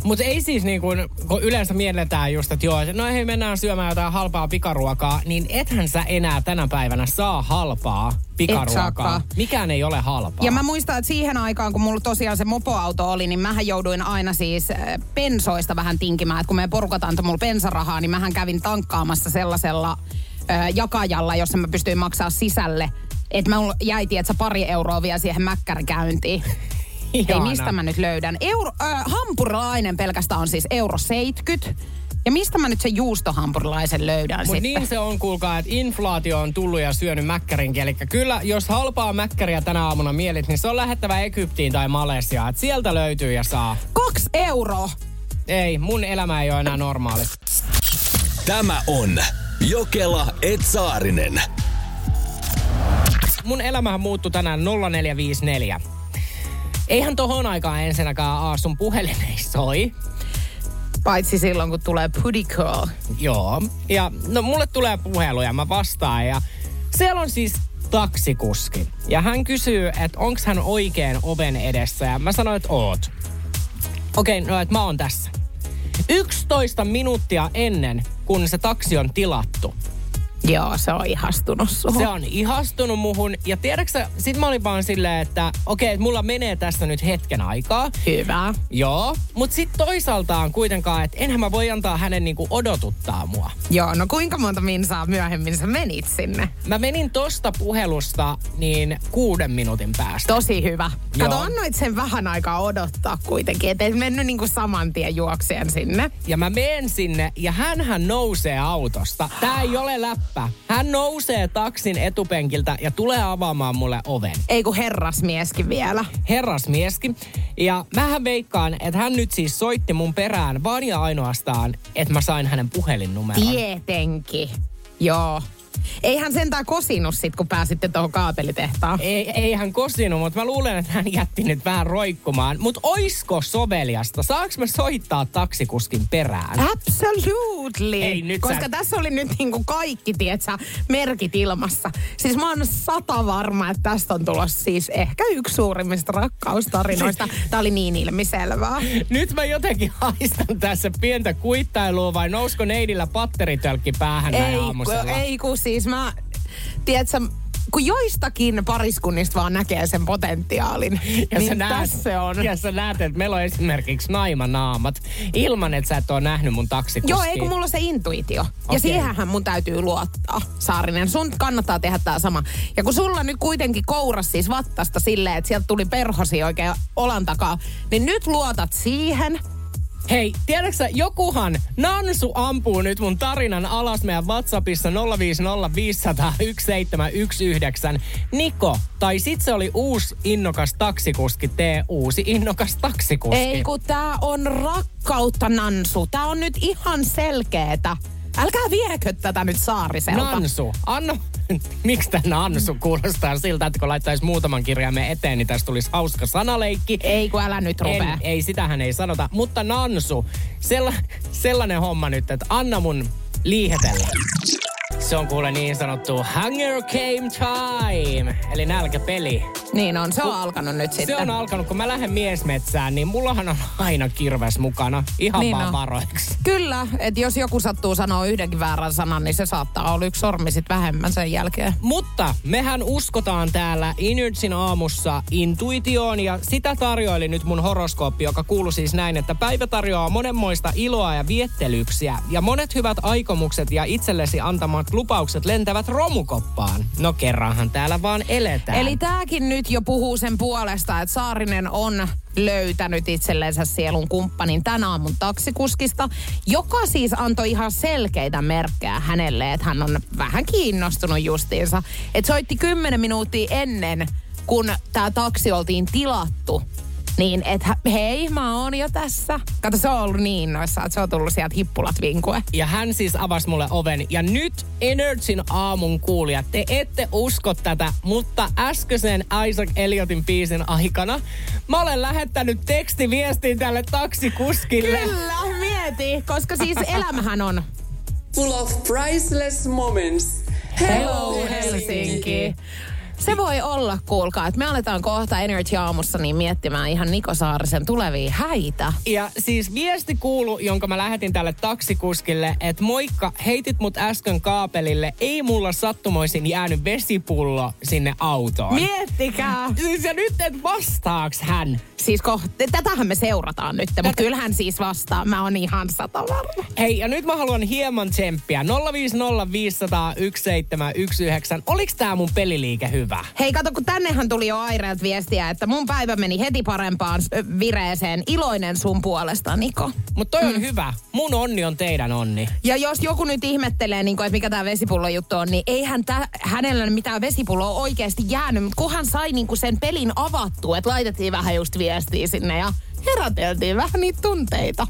Mutta ei siis niin kuin, kun yleensä mielletään just, että joo, no hei mennään syömään jotain halpaa pikaruokaa, niin ethän sä enää tänä päivänä saa halpaa pikaruokaa. Mikään ei ole halpaa. Ja mä muistan, että siihen aikaan, kun mulla tosiaan se mopoauto oli, niin mähän jouduin aina siis äh, pensoista vähän tinkimään. Että kun meidän porukat antoi mulle bensarahaa, niin mähän kävin tankkaamassa sellaisella äh, jakajalla, jossa mä pystyin maksaa sisälle. Että mulla jäi, tietsä, pari euroa vielä siihen mäkkärikäyntiin. Ei, mistä mä nyt löydän? Euro, äh, hampurilainen pelkästään on siis euro 70. Ja mistä mä nyt sen juustohampurilaisen löydän Mutta sitten? niin se on, kuulkaa, että inflaatio on tullut ja syönyt mäkkärinkin. Eli kyllä, jos halpaa mäkkäriä tänä aamuna mielit, niin se on lähettävä Egyptiin tai Malesiaan. Et sieltä löytyy ja saa. Kaksi euroa. Ei, mun elämä ei ole enää normaali. Tämä on Jokela Etsaarinen. Mun elämähän muuttui tänään 0454. Eihän tohon aikaan ensinnäkään aa sun puhelin ei soi. Paitsi silloin, kun tulee putty call. Joo. Ja no mulle tulee puhelu ja mä vastaan ja siellä on siis taksikuski. Ja hän kysyy, että onks hän oikein oven edessä ja mä sanoin, että oot. Okei, no että mä oon tässä. 11 minuuttia ennen, kun se taksi on tilattu. Joo, se on ihastunut suhun. Se on ihastunut muhun. Ja tiedätkö sit mä olin vaan silleen, että okei, että mulla menee tässä nyt hetken aikaa. Hyvä. Joo, mutta sitten toisaaltaan kuitenkaan, että enhän mä voi antaa hänen niinku odotuttaa mua. Joo, no kuinka monta minsaa myöhemmin sä menit sinne? Mä menin tosta puhelusta niin kuuden minuutin päästä. Tosi hyvä. Kato, Joo. annoit sen vähän aikaa odottaa kuitenkin, ettei mennyt niinku saman tien juokseen sinne. Ja mä menen sinne ja hänhän nousee autosta. Tää ei ole läppä. Hän nousee taksin etupenkiltä ja tulee avaamaan mulle oven. Ei kun herrasmieskin vielä. Herrasmieskin. Ja mähän veikkaan, että hän nyt siis soitti mun perään vaan ja ainoastaan, että mä sain hänen puhelinnumeron. Tietenkin. Joo. Eihän sentään kosinut sit, kun pääsitte tuohon kaapelitehtaan. Ei, ei hän kosinut, mutta mä luulen, että hän jätti nyt vähän roikkumaan. Mutta oisko soveliasta? Saaks mä soittaa taksikuskin perään? Absolutely. Ei, nyt Koska sä- tässä oli nyt niinku kaikki, tietsä, merkit ilmassa. Siis mä oon sata varma, että tästä on tulossa siis ehkä yksi suurimmista rakkaustarinoista. Tää oli niin ilmiselvää. Nyt mä jotenkin haistan tässä pientä kuittailua vai nousko neidillä patteritölkki päähän näin Ei, aamusella? ku, ei kun siis mä, tiedätkö, kun joistakin pariskunnista vaan näkee sen potentiaalin, Ja niin sä näet, tässä se on. Ja sä näet, että meillä on esimerkiksi naimanaamat ilman, että sä et ole nähnyt mun taksikuskia. Joo, ei kun mulla on se intuitio. Ja Okei. siihenhän mun täytyy luottaa, Saarinen. Sun kannattaa tehdä tää sama. Ja kun sulla nyt kuitenkin kouras siis vattasta silleen, että sieltä tuli perhosi oikein olan takaa, niin nyt luotat siihen. Hei, tiedätkö jokuhan Nansu ampuu nyt mun tarinan alas meidän WhatsAppissa 050501719. Niko, tai sit se oli uusi innokas taksikuski, tee uusi innokas taksikuski. Ei kun tää on rakkautta, Nansu. Tää on nyt ihan selkeetä. Älkää viekö tätä nyt Saariselta. Nansu, anna... Miksi tämä Nansu kuulostaa siltä, että kun laittaisi muutaman kirjaimen eteen, niin tästä tulisi hauska sanaleikki. Ei kun älä nyt rupea. En, ei, sitähän ei sanota. Mutta Nansu, sella, sellainen homma nyt, että anna mun liihetellä. Se on kuule niin sanottu Hunger Game Time, eli nälkäpeli. Niin on, se on alkanut nyt sitten. Se on alkanut, kun mä lähden miesmetsään, niin mullahan on aina kirves mukana. Ihan Niin vaan on. varoiksi. Kyllä, että jos joku sattuu sanoa yhdenkin väärän sanan, niin se saattaa olla yksi sormi sit vähemmän sen jälkeen. Mutta mehän uskotaan täällä Inyrtsin aamussa intuitioon ja sitä tarjoili nyt mun horoskooppi, joka kuuluu siis näin, että päivä tarjoaa monenmoista iloa ja viettelyksiä ja monet hyvät aikomukset ja itsellesi antamat lupaukset lentävät romukoppaan. No kerranhan täällä vaan eletään. Eli tääkin nyt jo puhuu sen puolesta, että Saarinen on löytänyt itsellensä sielun kumppanin tänä aamun taksikuskista, joka siis antoi ihan selkeitä merkkejä hänelle, että hän on vähän kiinnostunut justiinsa. Että soitti kymmenen minuuttia ennen, kun tämä taksi oltiin tilattu niin, että hei, mä oon jo tässä. Kato, se on ollut niin noissa, että se on tullut sieltä hippulat vinkue. Ja hän siis avasi mulle oven. Ja nyt Energyn aamun kuulijat, te ette usko tätä, mutta äskeisen Isaac Elliotin biisin aikana mä olen lähettänyt tekstiviestin tälle taksikuskille. Kyllä, mieti, koska siis elämähän on full of priceless moments. Hello Helsinki. Se voi olla, kuulkaa, että me aletaan kohta Energy Aamussa niin miettimään ihan Niko Saarisen tulevia häitä. Ja siis viesti kuulu, jonka mä lähetin tälle taksikuskille, että moikka, heitit mut äsken kaapelille, ei mulla sattumoisin jäänyt vesipullo sinne autoon. Miettikää! Siis ja nyt et vastaaks hän? Siis ko, tätähän me seurataan nyt, mutta kyllähän siis vastaa. Mä oon ihan sata varma. Hei, ja nyt mä haluan hieman tsemppiä. 050501719. Oliks tää mun peliliike hyvä? Hei, kato, kun tännehän tuli jo Aireelta viestiä, että mun päivä meni heti parempaan vireeseen. Iloinen sun puolesta, Niko. Mutta toi on hyvä. Mun onni on teidän onni. Ja jos joku nyt ihmettelee, niin että mikä tämä vesipullo juttu on, niin eihän tä, hänellä mitään vesipulloa oikeasti jäänyt, mutta kun hän sai niin kuin sen pelin avattua, että laitettiin vähän just viestiä sinne ja heräteltiin vähän niitä tunteita.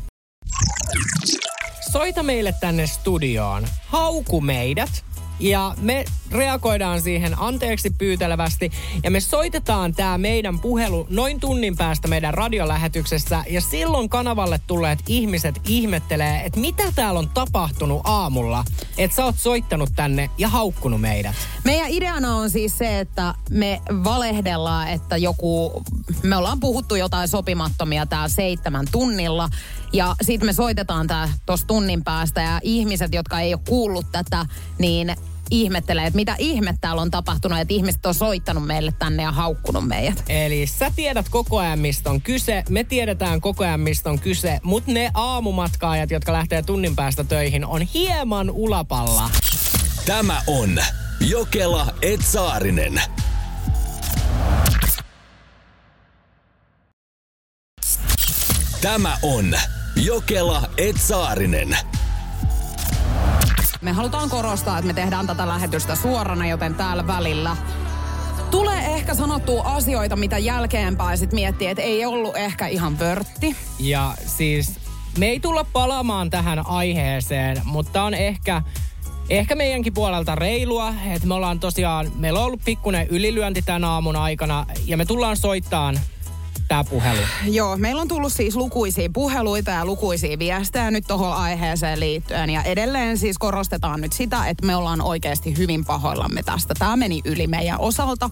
Soita meille tänne studioon. Hauku meidät. Ja me reagoidaan siihen anteeksi pyytelevästi. Ja me soitetaan tämä meidän puhelu noin tunnin päästä meidän radiolähetyksessä. Ja silloin kanavalle tulleet ihmiset ihmettelee, että mitä täällä on tapahtunut aamulla, että sä oot soittanut tänne ja haukkunut meidät. Meidän ideana on siis se, että me valehdellaan, että joku, me ollaan puhuttu jotain sopimattomia täällä seitsemän tunnilla. Ja sitten me soitetaan tää tuossa tunnin päästä. Ja ihmiset, jotka ei ole kuullut tätä, niin ihmettelee, että mitä ihmettä täällä on tapahtunut, että ihmiset on soittanut meille tänne ja haukkunut meidät. Eli sä tiedät koko ajan, mistä on kyse, me tiedetään koko ajan, mistä on kyse, mutta ne aamumatkaajat, jotka lähtee tunnin päästä töihin, on hieman ulapalla. Tämä on Jokela Etsaarinen. Tämä on Jokela Etsaarinen. Me halutaan korostaa, että me tehdään tätä lähetystä suorana, joten täällä välillä tulee ehkä sanottua asioita, mitä jälkeenpäin sit miettii, että ei ollut ehkä ihan vörtti. Ja siis me ei tulla palaamaan tähän aiheeseen, mutta on ehkä, ehkä meidänkin puolelta reilua, että me ollaan tosiaan, meillä on ollut pikkuinen ylilyönti tämän aamun aikana ja me tullaan soittaan tämä puhelu. Joo, meillä on tullut siis lukuisia puheluita ja lukuisia viestejä nyt tuohon aiheeseen liittyen. Ja edelleen siis korostetaan nyt sitä, että me ollaan oikeasti hyvin pahoillamme tästä. Tämä meni yli meidän osalta.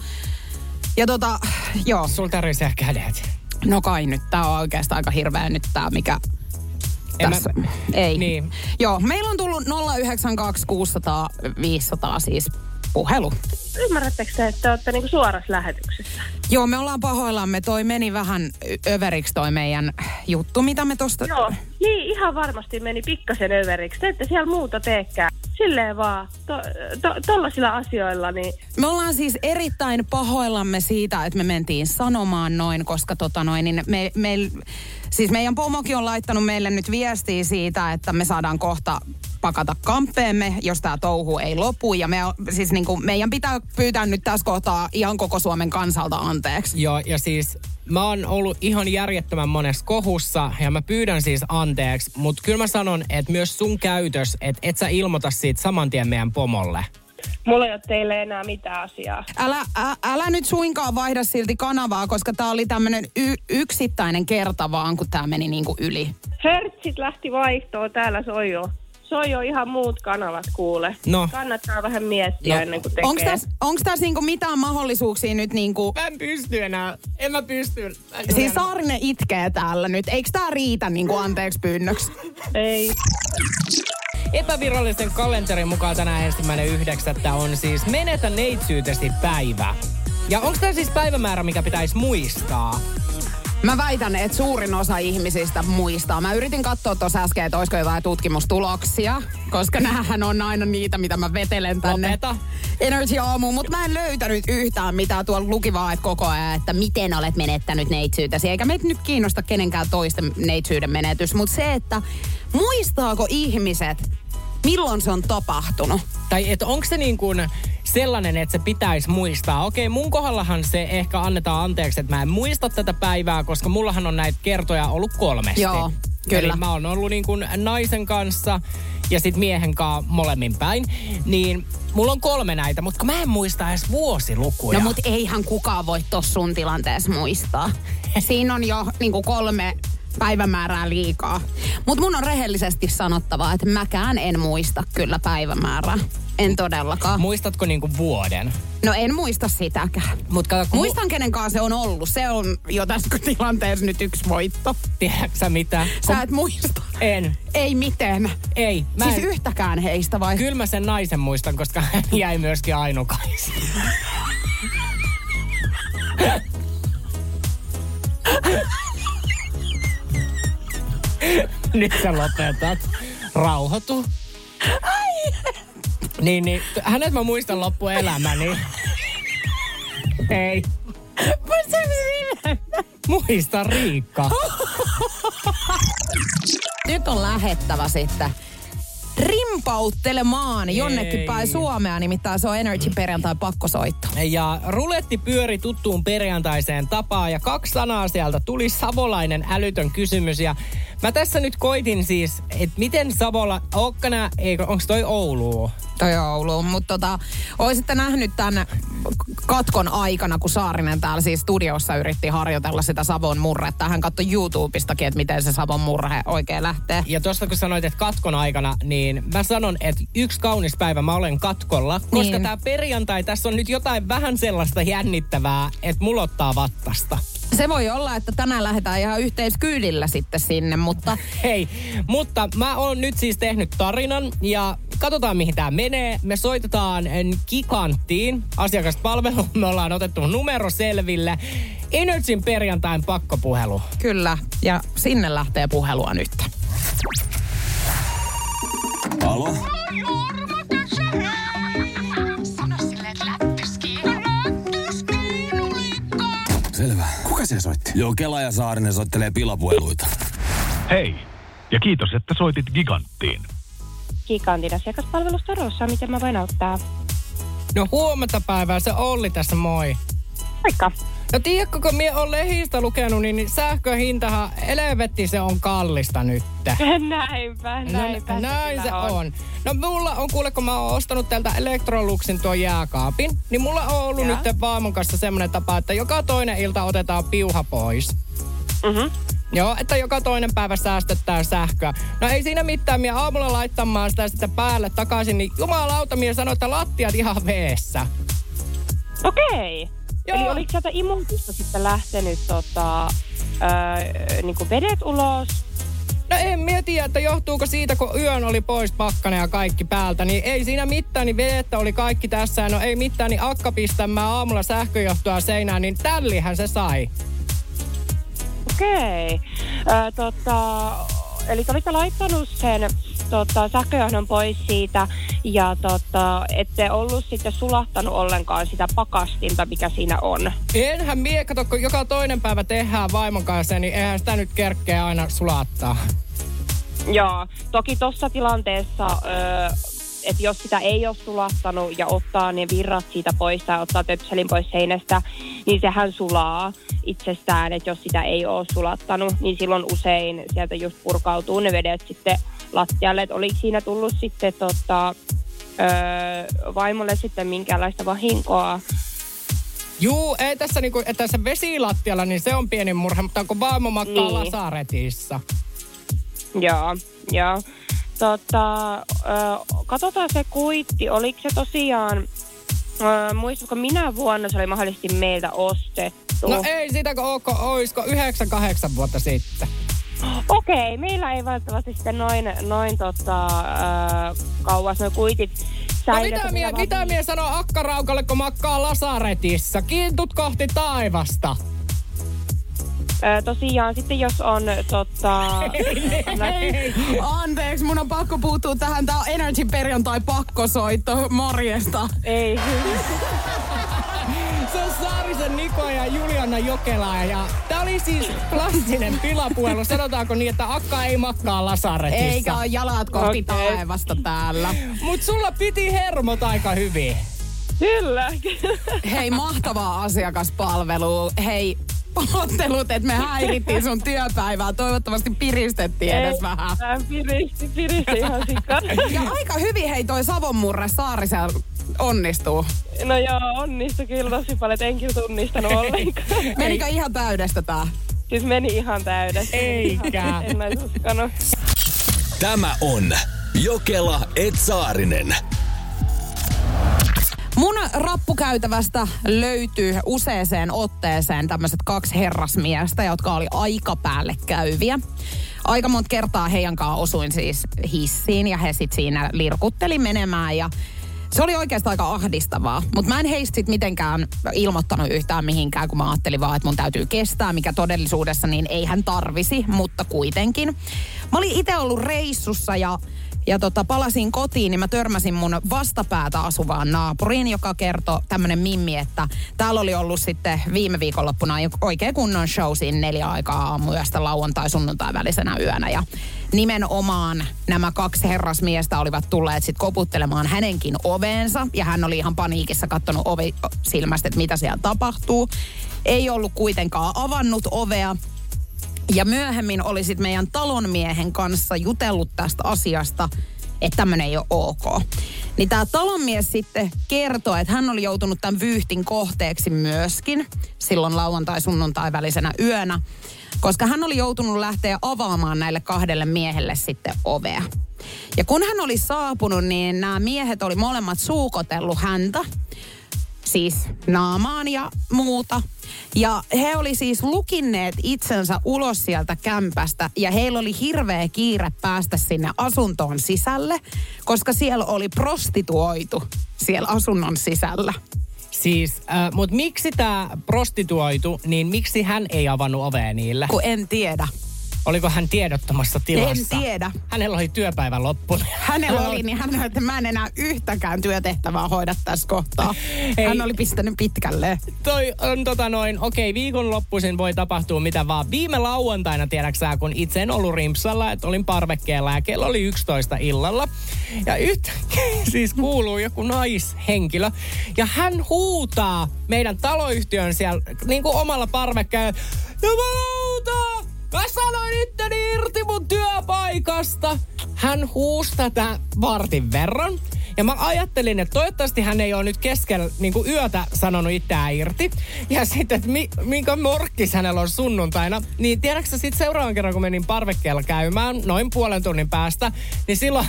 Ja tota, joo. Sulla tarvitsee kädet. No kai nyt, tää on oikeastaan aika hirveä nyt tää, mikä En tässä. mä- Ei. Niin. Joo, meillä on tullut 092 600 500 siis puhelu. Ymmärrättekö te, että te olette niinku suorassa lähetyksessä? Joo, me ollaan pahoillamme. Toi meni vähän överiksi toi meidän juttu, mitä me tosta... Joo, niin ihan varmasti meni pikkasen överiksi. Te ette siellä muuta teekään. Silleen vaan, to, to, tollasilla asioilla, niin Me ollaan siis erittäin pahoillamme siitä, että me mentiin sanomaan noin, koska tota noin, niin me, me, siis meidän pomokin on laittanut meille nyt viestiä siitä, että me saadaan kohta pakata kamppeemme, jos tämä touhu ei lopu. Ja me, siis niin kuin, meidän pitää pyytää nyt tässä kohtaa ihan koko Suomen kansalta anteeksi. Joo, ja siis mä oon ollut ihan järjettömän monessa kohussa ja mä pyydän siis anteeksi, mutta kyllä mä sanon, että myös sun käytös, että et sä ilmoita siitä saman tien meidän pomolle. mulla ei ole teille enää mitään asiaa. Älä, ä, älä nyt suinkaan vaihda silti kanavaa, koska tämä oli tämmöinen y- yksittäinen kerta vaan, kun tämä meni niin kuin yli. Hertsit lähti vaihtoon, täällä soi jo. Soi jo ihan muut kanavat kuule. No. Kannattaa vähän miettiä No. ennen kuin tekee. Onko tässä onks täs niinku mitään mahdollisuuksia nyt niinku... Mä en pysty enää. En mä pysty. Siis Saarinen itkee täällä nyt. Eikö tää riitä niinku anteeksi pyynnöksi? Ei. Epävirallisen kalenterin mukaan tänään ensimmäinen yhdeksättä on siis Menetä neitsyytesi päivä. Ja onko tämä siis päivämäärä, mikä pitäisi muistaa? Mä väitän, että suurin osa ihmisistä muistaa. Mä yritin katsoa tuossa äsken, että olisiko jotain tutkimustuloksia, koska näähän on aina niitä, mitä mä vetelen tänne. Lopeta. Energy aamuun, mutta mä en löytänyt yhtään mitään tuolla luki vaan, että koko ajan, että miten olet menettänyt neitsyytesi. Eikä meitä nyt kiinnosta kenenkään toisten neitsyyden menetys, mutta se, että muistaako ihmiset, milloin se on tapahtunut? Tai että onko se niin kuin sellainen, että se pitäisi muistaa. Okei, mun kohdallahan se ehkä annetaan anteeksi, että mä en muista tätä päivää, koska mullahan on näitä kertoja ollut kolmesti. Joo, kyllä. Eli mä oon ollut niin kuin naisen kanssa ja sitten miehen kanssa molemmin päin. Niin mulla on kolme näitä, mutta mä en muista edes vuosilukuja. No mut eihän kukaan voi tossa sun tilanteessa muistaa. Siinä on jo niinku kolme päivämäärää liikaa. Mutta mun on rehellisesti sanottava, että mäkään en muista kyllä päivämäärää. En todellakaan. Muistatko niinku vuoden? No en muista sitäkään. Mut kato, kun Muistan kenen kanssa se on ollut. Se on jo tässä tilanteessa nyt yksi voitto. Mu- tiedätkö sä mitä? Sä et muista. En. Ei miten. Ei. Mä Siis en. yhtäkään heistä vai? Kyllä mä sen naisen muistan, koska hän jäi myöskin ainukais. Nyt sä lopetat. Rauhoitu. Niin, niin. Hänet mä muistan loppuelämäni. Ei. Muista Riikka. Nyt on lähettävä sitten rimpauttelemaan jonnekin päin Suomea, nimittäin se on Energy perjantai pakkosoitto. Ja ruletti pyöri tuttuun perjantaiseen tapaan ja kaksi sanaa sieltä tuli savolainen älytön kysymys ja mä tässä nyt koitin siis, että miten Savola, onko nää, eikö, onks toi Oulu? Toi Oulu, mutta tota, oisitte nähnyt tämän katkon aikana, kun Saarinen täällä siis studiossa yritti harjoitella sitä Savon murretta. Hän katsoi YouTubestakin, että miten se Savon murhe oikein lähtee. Ja tuossa kun sanoit, että katkon aikana, niin mä sanon, että yksi kaunis päivä mä olen katkolla, koska Niin. tää perjantai, tässä on nyt jotain vähän sellaista jännittävää, että mulla ottaa vattasta. Se voi olla, että tänään lähdetään ihan yhteiskyydillä sitten sinne, mutta Hei, mutta mä oon nyt siis tehnyt tarinan ja katsotaan mihin tämä menee. Me soitetaan en, Giganttiin asiakaspalveluun. Me ollaan otettu numero selville. Energyn perjantain pakkopuhelu. kyllä. Ja sinne lähtee puhelua nyt. Alo? Joo, Kela ja Saarinen soittelee pilapueluita. Hei, ja kiitos, että soitit Giganttiin. Gigantin asiakaspalvelusta Rossa, miten mä voin auttaa? No huomenta päivää, se Olli tässä moi. Moikka. No tiedätkö, kun mie on lehdistä lukenut, niin sähköhintahan elevetti se on kallista nyt. Näinpä, näinpä. No, näin se kyllä on. No mulla on kuule, kun mä oon ostanut täältä Electroluxin tuon jääkaapin, niin mulla on ollut nyt vaimon kanssa semmoinen tapa, että joka toinen ilta otetaan piuha pois. Mhm. Joo, että joka toinen päivä säästetään sähköä. No ei siinä mitään, minä aamulla laittamaan sitä sitten päälle takaisin, niin jumalauta, minä sanoi, että lattiat ihan veessä. Okei. Joo. Eli oliko sieltä imuutista sitten lähtenyt tota, öö, niin kuin vedet ulos? No en mieti, että johtuuko siitä, kun yön oli pois pakkana ja kaikki päältä, niin ei siinä mitään, niin vedettä oli kaikki tässä. ja No ei mitään, niin akka pistämään aamulla sähköjohtoa seinään, niin tällihän se sai. Okei. Öö, tota, eli te olitte laittanut sen tota, sähköjohdon pois siitä ja tota, ette ollut sitten sulahtanut ollenkaan sitä pakastinta, mikä siinä on. Enhän mie, kato, kun joka toinen päivä tehdään vaimon kanssa, niin eihän sitä nyt kerkeä aina sulattaa. Joo, toki tuossa tilanteessa, öö, että jos sitä ei ole sulattanut ja ottaa ne virrat siitä pois tai ottaa töpselin pois seinästä, niin sehän sulaa itsestään, että jos sitä ei ole sulattanut, niin silloin usein sieltä just purkautuu ne vedet sitten lattialle. Että oliko siinä tullut sitten tota, öö, vaimolle sitten minkäänlaista vahinkoa? Juu, ei tässä niinku, että tässä vesilattialla, niin se on pieni murhe, mutta kun vaimo makkaa Niin. niin. lasaretissa. Joo, joo. Tota, ö, katsotaan se kuitti. Oliko se tosiaan, ö, muistatko minä vuonna se oli mahdollisesti meiltä ostettu? No ei sitä, kun ootko, oisko 9-8 vuotta sitten. Okei, meillä ei välttämättä sitten noin, noin tota, ö, kauas nuo kuitit No mitä mie, mitä mie sanoo akkaraukalle, kun makkaa lasaretissa? Kiintut kohti taivasta. Tosiaan sitten jos on tota... Anteeksi, mun on pakko puuttua tähän. Tää on Energy perjantai pakkosoitto. Morjesta. ei, Se on Saarisen Niko ja Juliana Jokela. Ja tää oli siis klassinen pilapuhelu. Sanotaanko niin, että akka ei makkaa lasaretissa. Eikä ole jalat kohti Okei. taivasta täällä. Mut sulla piti hermot aika hyvin. kyllä. Hei, mahtavaa asiakaspalvelua. Hei, pahoittelut, että me häirittiin sun työpäivää. Toivottavasti piristettiin edes vähän. Piristi, piristi ihan sikana. Ja aika hyvin hei toi Savonmurre Saarisella onnistuu. No joo, onnistui kyllä tosi paljon, en kyllä tunnistanut ollenkaan. Menikö ihan täydestä tää? Siis meni ihan täydessä. Eikä. En olisi uskonut. Tämä on Jokela et Saarinen. Mun rappukäytävästä löytyy useeseen otteeseen tämmöiset kaksi herrasmiestä, jotka oli aika päälle käyviä. Aika monta kertaa heidän kanssa osuin siis hissiin ja he sit siinä lirkutteli menemään ja se oli oikeastaan aika ahdistavaa, mutta mä en heistä sit mitenkään ilmoittanut yhtään mihinkään, kun mä ajattelin vaan, että mun täytyy kestää, mikä todellisuudessa niin ei hän tarvisi, mutta kuitenkin. Mä olin itse ollut reissussa ja ja tota, palasin kotiin, niin mä törmäsin mun vastapäätä asuvaan naapuriin, joka kertoi tämmönen mimmi, että täällä oli ollut sitten viime viikonloppuna oikein kunnon show siinä neljä aikaa aamuyöstä lauantai sunnuntai välisenä yönä. Ja nimenomaan nämä kaksi herrasmiestä olivat tulleet sitten koputtelemaan hänenkin oveensa. Ja hän oli ihan paniikissa kattonut ovi silmästä, että mitä siellä tapahtuu. Ei ollut kuitenkaan avannut ovea. Ja myöhemmin oli sitten meidän talonmiehen kanssa jutellut tästä asiasta, että tämmöinen ei ole ok. Niin tämä talonmies sitten kertoi, että hän oli joutunut tämän vyyhtin kohteeksi myöskin silloin lauantai-sunnuntai välisenä yönä, koska hän oli joutunut lähteä avaamaan näille kahdelle miehelle sitten ovea. Ja kun hän oli saapunut, niin nämä miehet oli molemmat suukotellut häntä siis naamaan ja muuta. Ja he oli siis lukinneet itsensä ulos sieltä kämpästä ja heillä oli hirveä kiire päästä sinne asuntoon sisälle, koska siellä oli prostituoitu siellä asunnon sisällä. Siis, äh, mut miksi tämä prostituoitu, niin miksi hän ei avannut ovea niille? Kun en tiedä. Oliko hän tiedottomassa tilassa? En tiedä. Hänellä oli työpäivän loppunut. Hänellä oli, niin hän sanoi, että mä en enää yhtäkään työtehtävää hoida tässä kohtaa. Ei. Hän oli pistänyt pitkälle. Toi on tota noin, okei, viikonloppuisin voi tapahtua mitä vaan. Viime lauantaina, tiedäksä, kun itse en ollut rimpsalla, että olin parvekkeella ja kello oli 11 illalla. Ja yhtäkkiä siis kuuluu joku naishenkilö. Ja hän huutaa meidän taloyhtiön siellä niin kuin omalla parvekkeella. Jumalauta! Mä sanoin itteni irti mun työpaikasta. Hän huusi tätä vartin verran. Ja mä ajattelin, että toivottavasti hän ei ole nyt keskellä niin kuin yötä sanonut itseään irti. Ja sitten, että mi, minkä morkkis hänellä on sunnuntaina. Niin tiedätkö sä sitten seuraavan kerran, kun menin parvekkeella käymään noin puolen tunnin päästä, niin silloin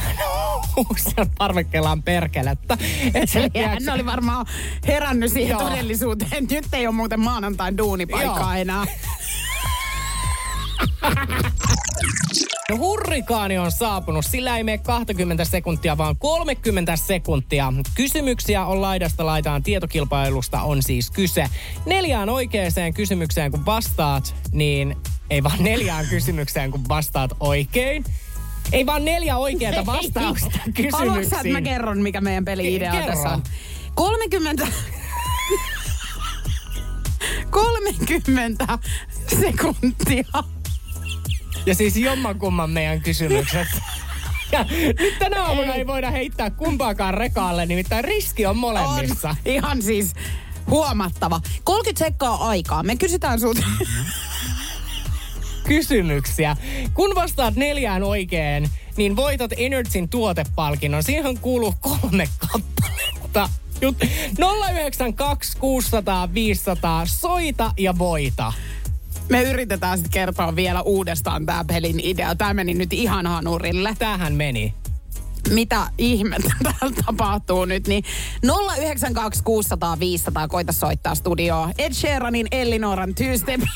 siellä parvekkeellaan perkelettä. Et se, Ja hän oli varmaan herännyt siihen Joo. todellisuuteen. Nyt ei ole muuten maanantain duunipaikkaa Joo. enää. No hurrikaani on saapunut. Sillä ei mene 20 sekuntia, vaan 30 sekuntia. Kysymyksiä on laidasta laitaan. Tietokilpailusta on siis kyse. Neljään oikeaan kysymykseen kun vastaat, niin ei vaan neljään kysymykseen kun vastaat oikein. Ei vaan neljä oikeata vastausta Haluatko sä, että mä kysymyksiin. kerron, mikä meidän peli-idea Kerro. tässä on? 30... 30 sekuntia. Ja siis jommankumman meidän kysymykset. Ja nyt tänä aamuna ei voida heittää kumpaakaan rekaalle, nimittäin riski on molemmissa. On ihan siis huomattava. 30 sekkaa aikaa. Me kysytään sulta. kysymyksiä. Kun vastaat neljään oikein, niin voitat Energyn tuotepalkinnon. Siihen kuuluu kolme kappaletta. Jut- 092 600 500, soita ja voita. Me yritetään sitten kertoa vielä uudestaan tämä pelin idea. Tämä meni nyt ihan hanurille. Tähän meni. Mitä ihmettä täällä tapahtuu nyt, niin 092 600 500 koita soittaa studioon. Ed Sheeranin Ellinoran Tuesday.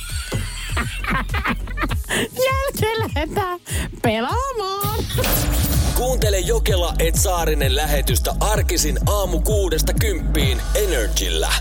Jälkeen lähdetään pelaamaan. Kuuntele Jokela et Saarinen lähetystä arkisin aamu kuudesta kymppiin Energillä.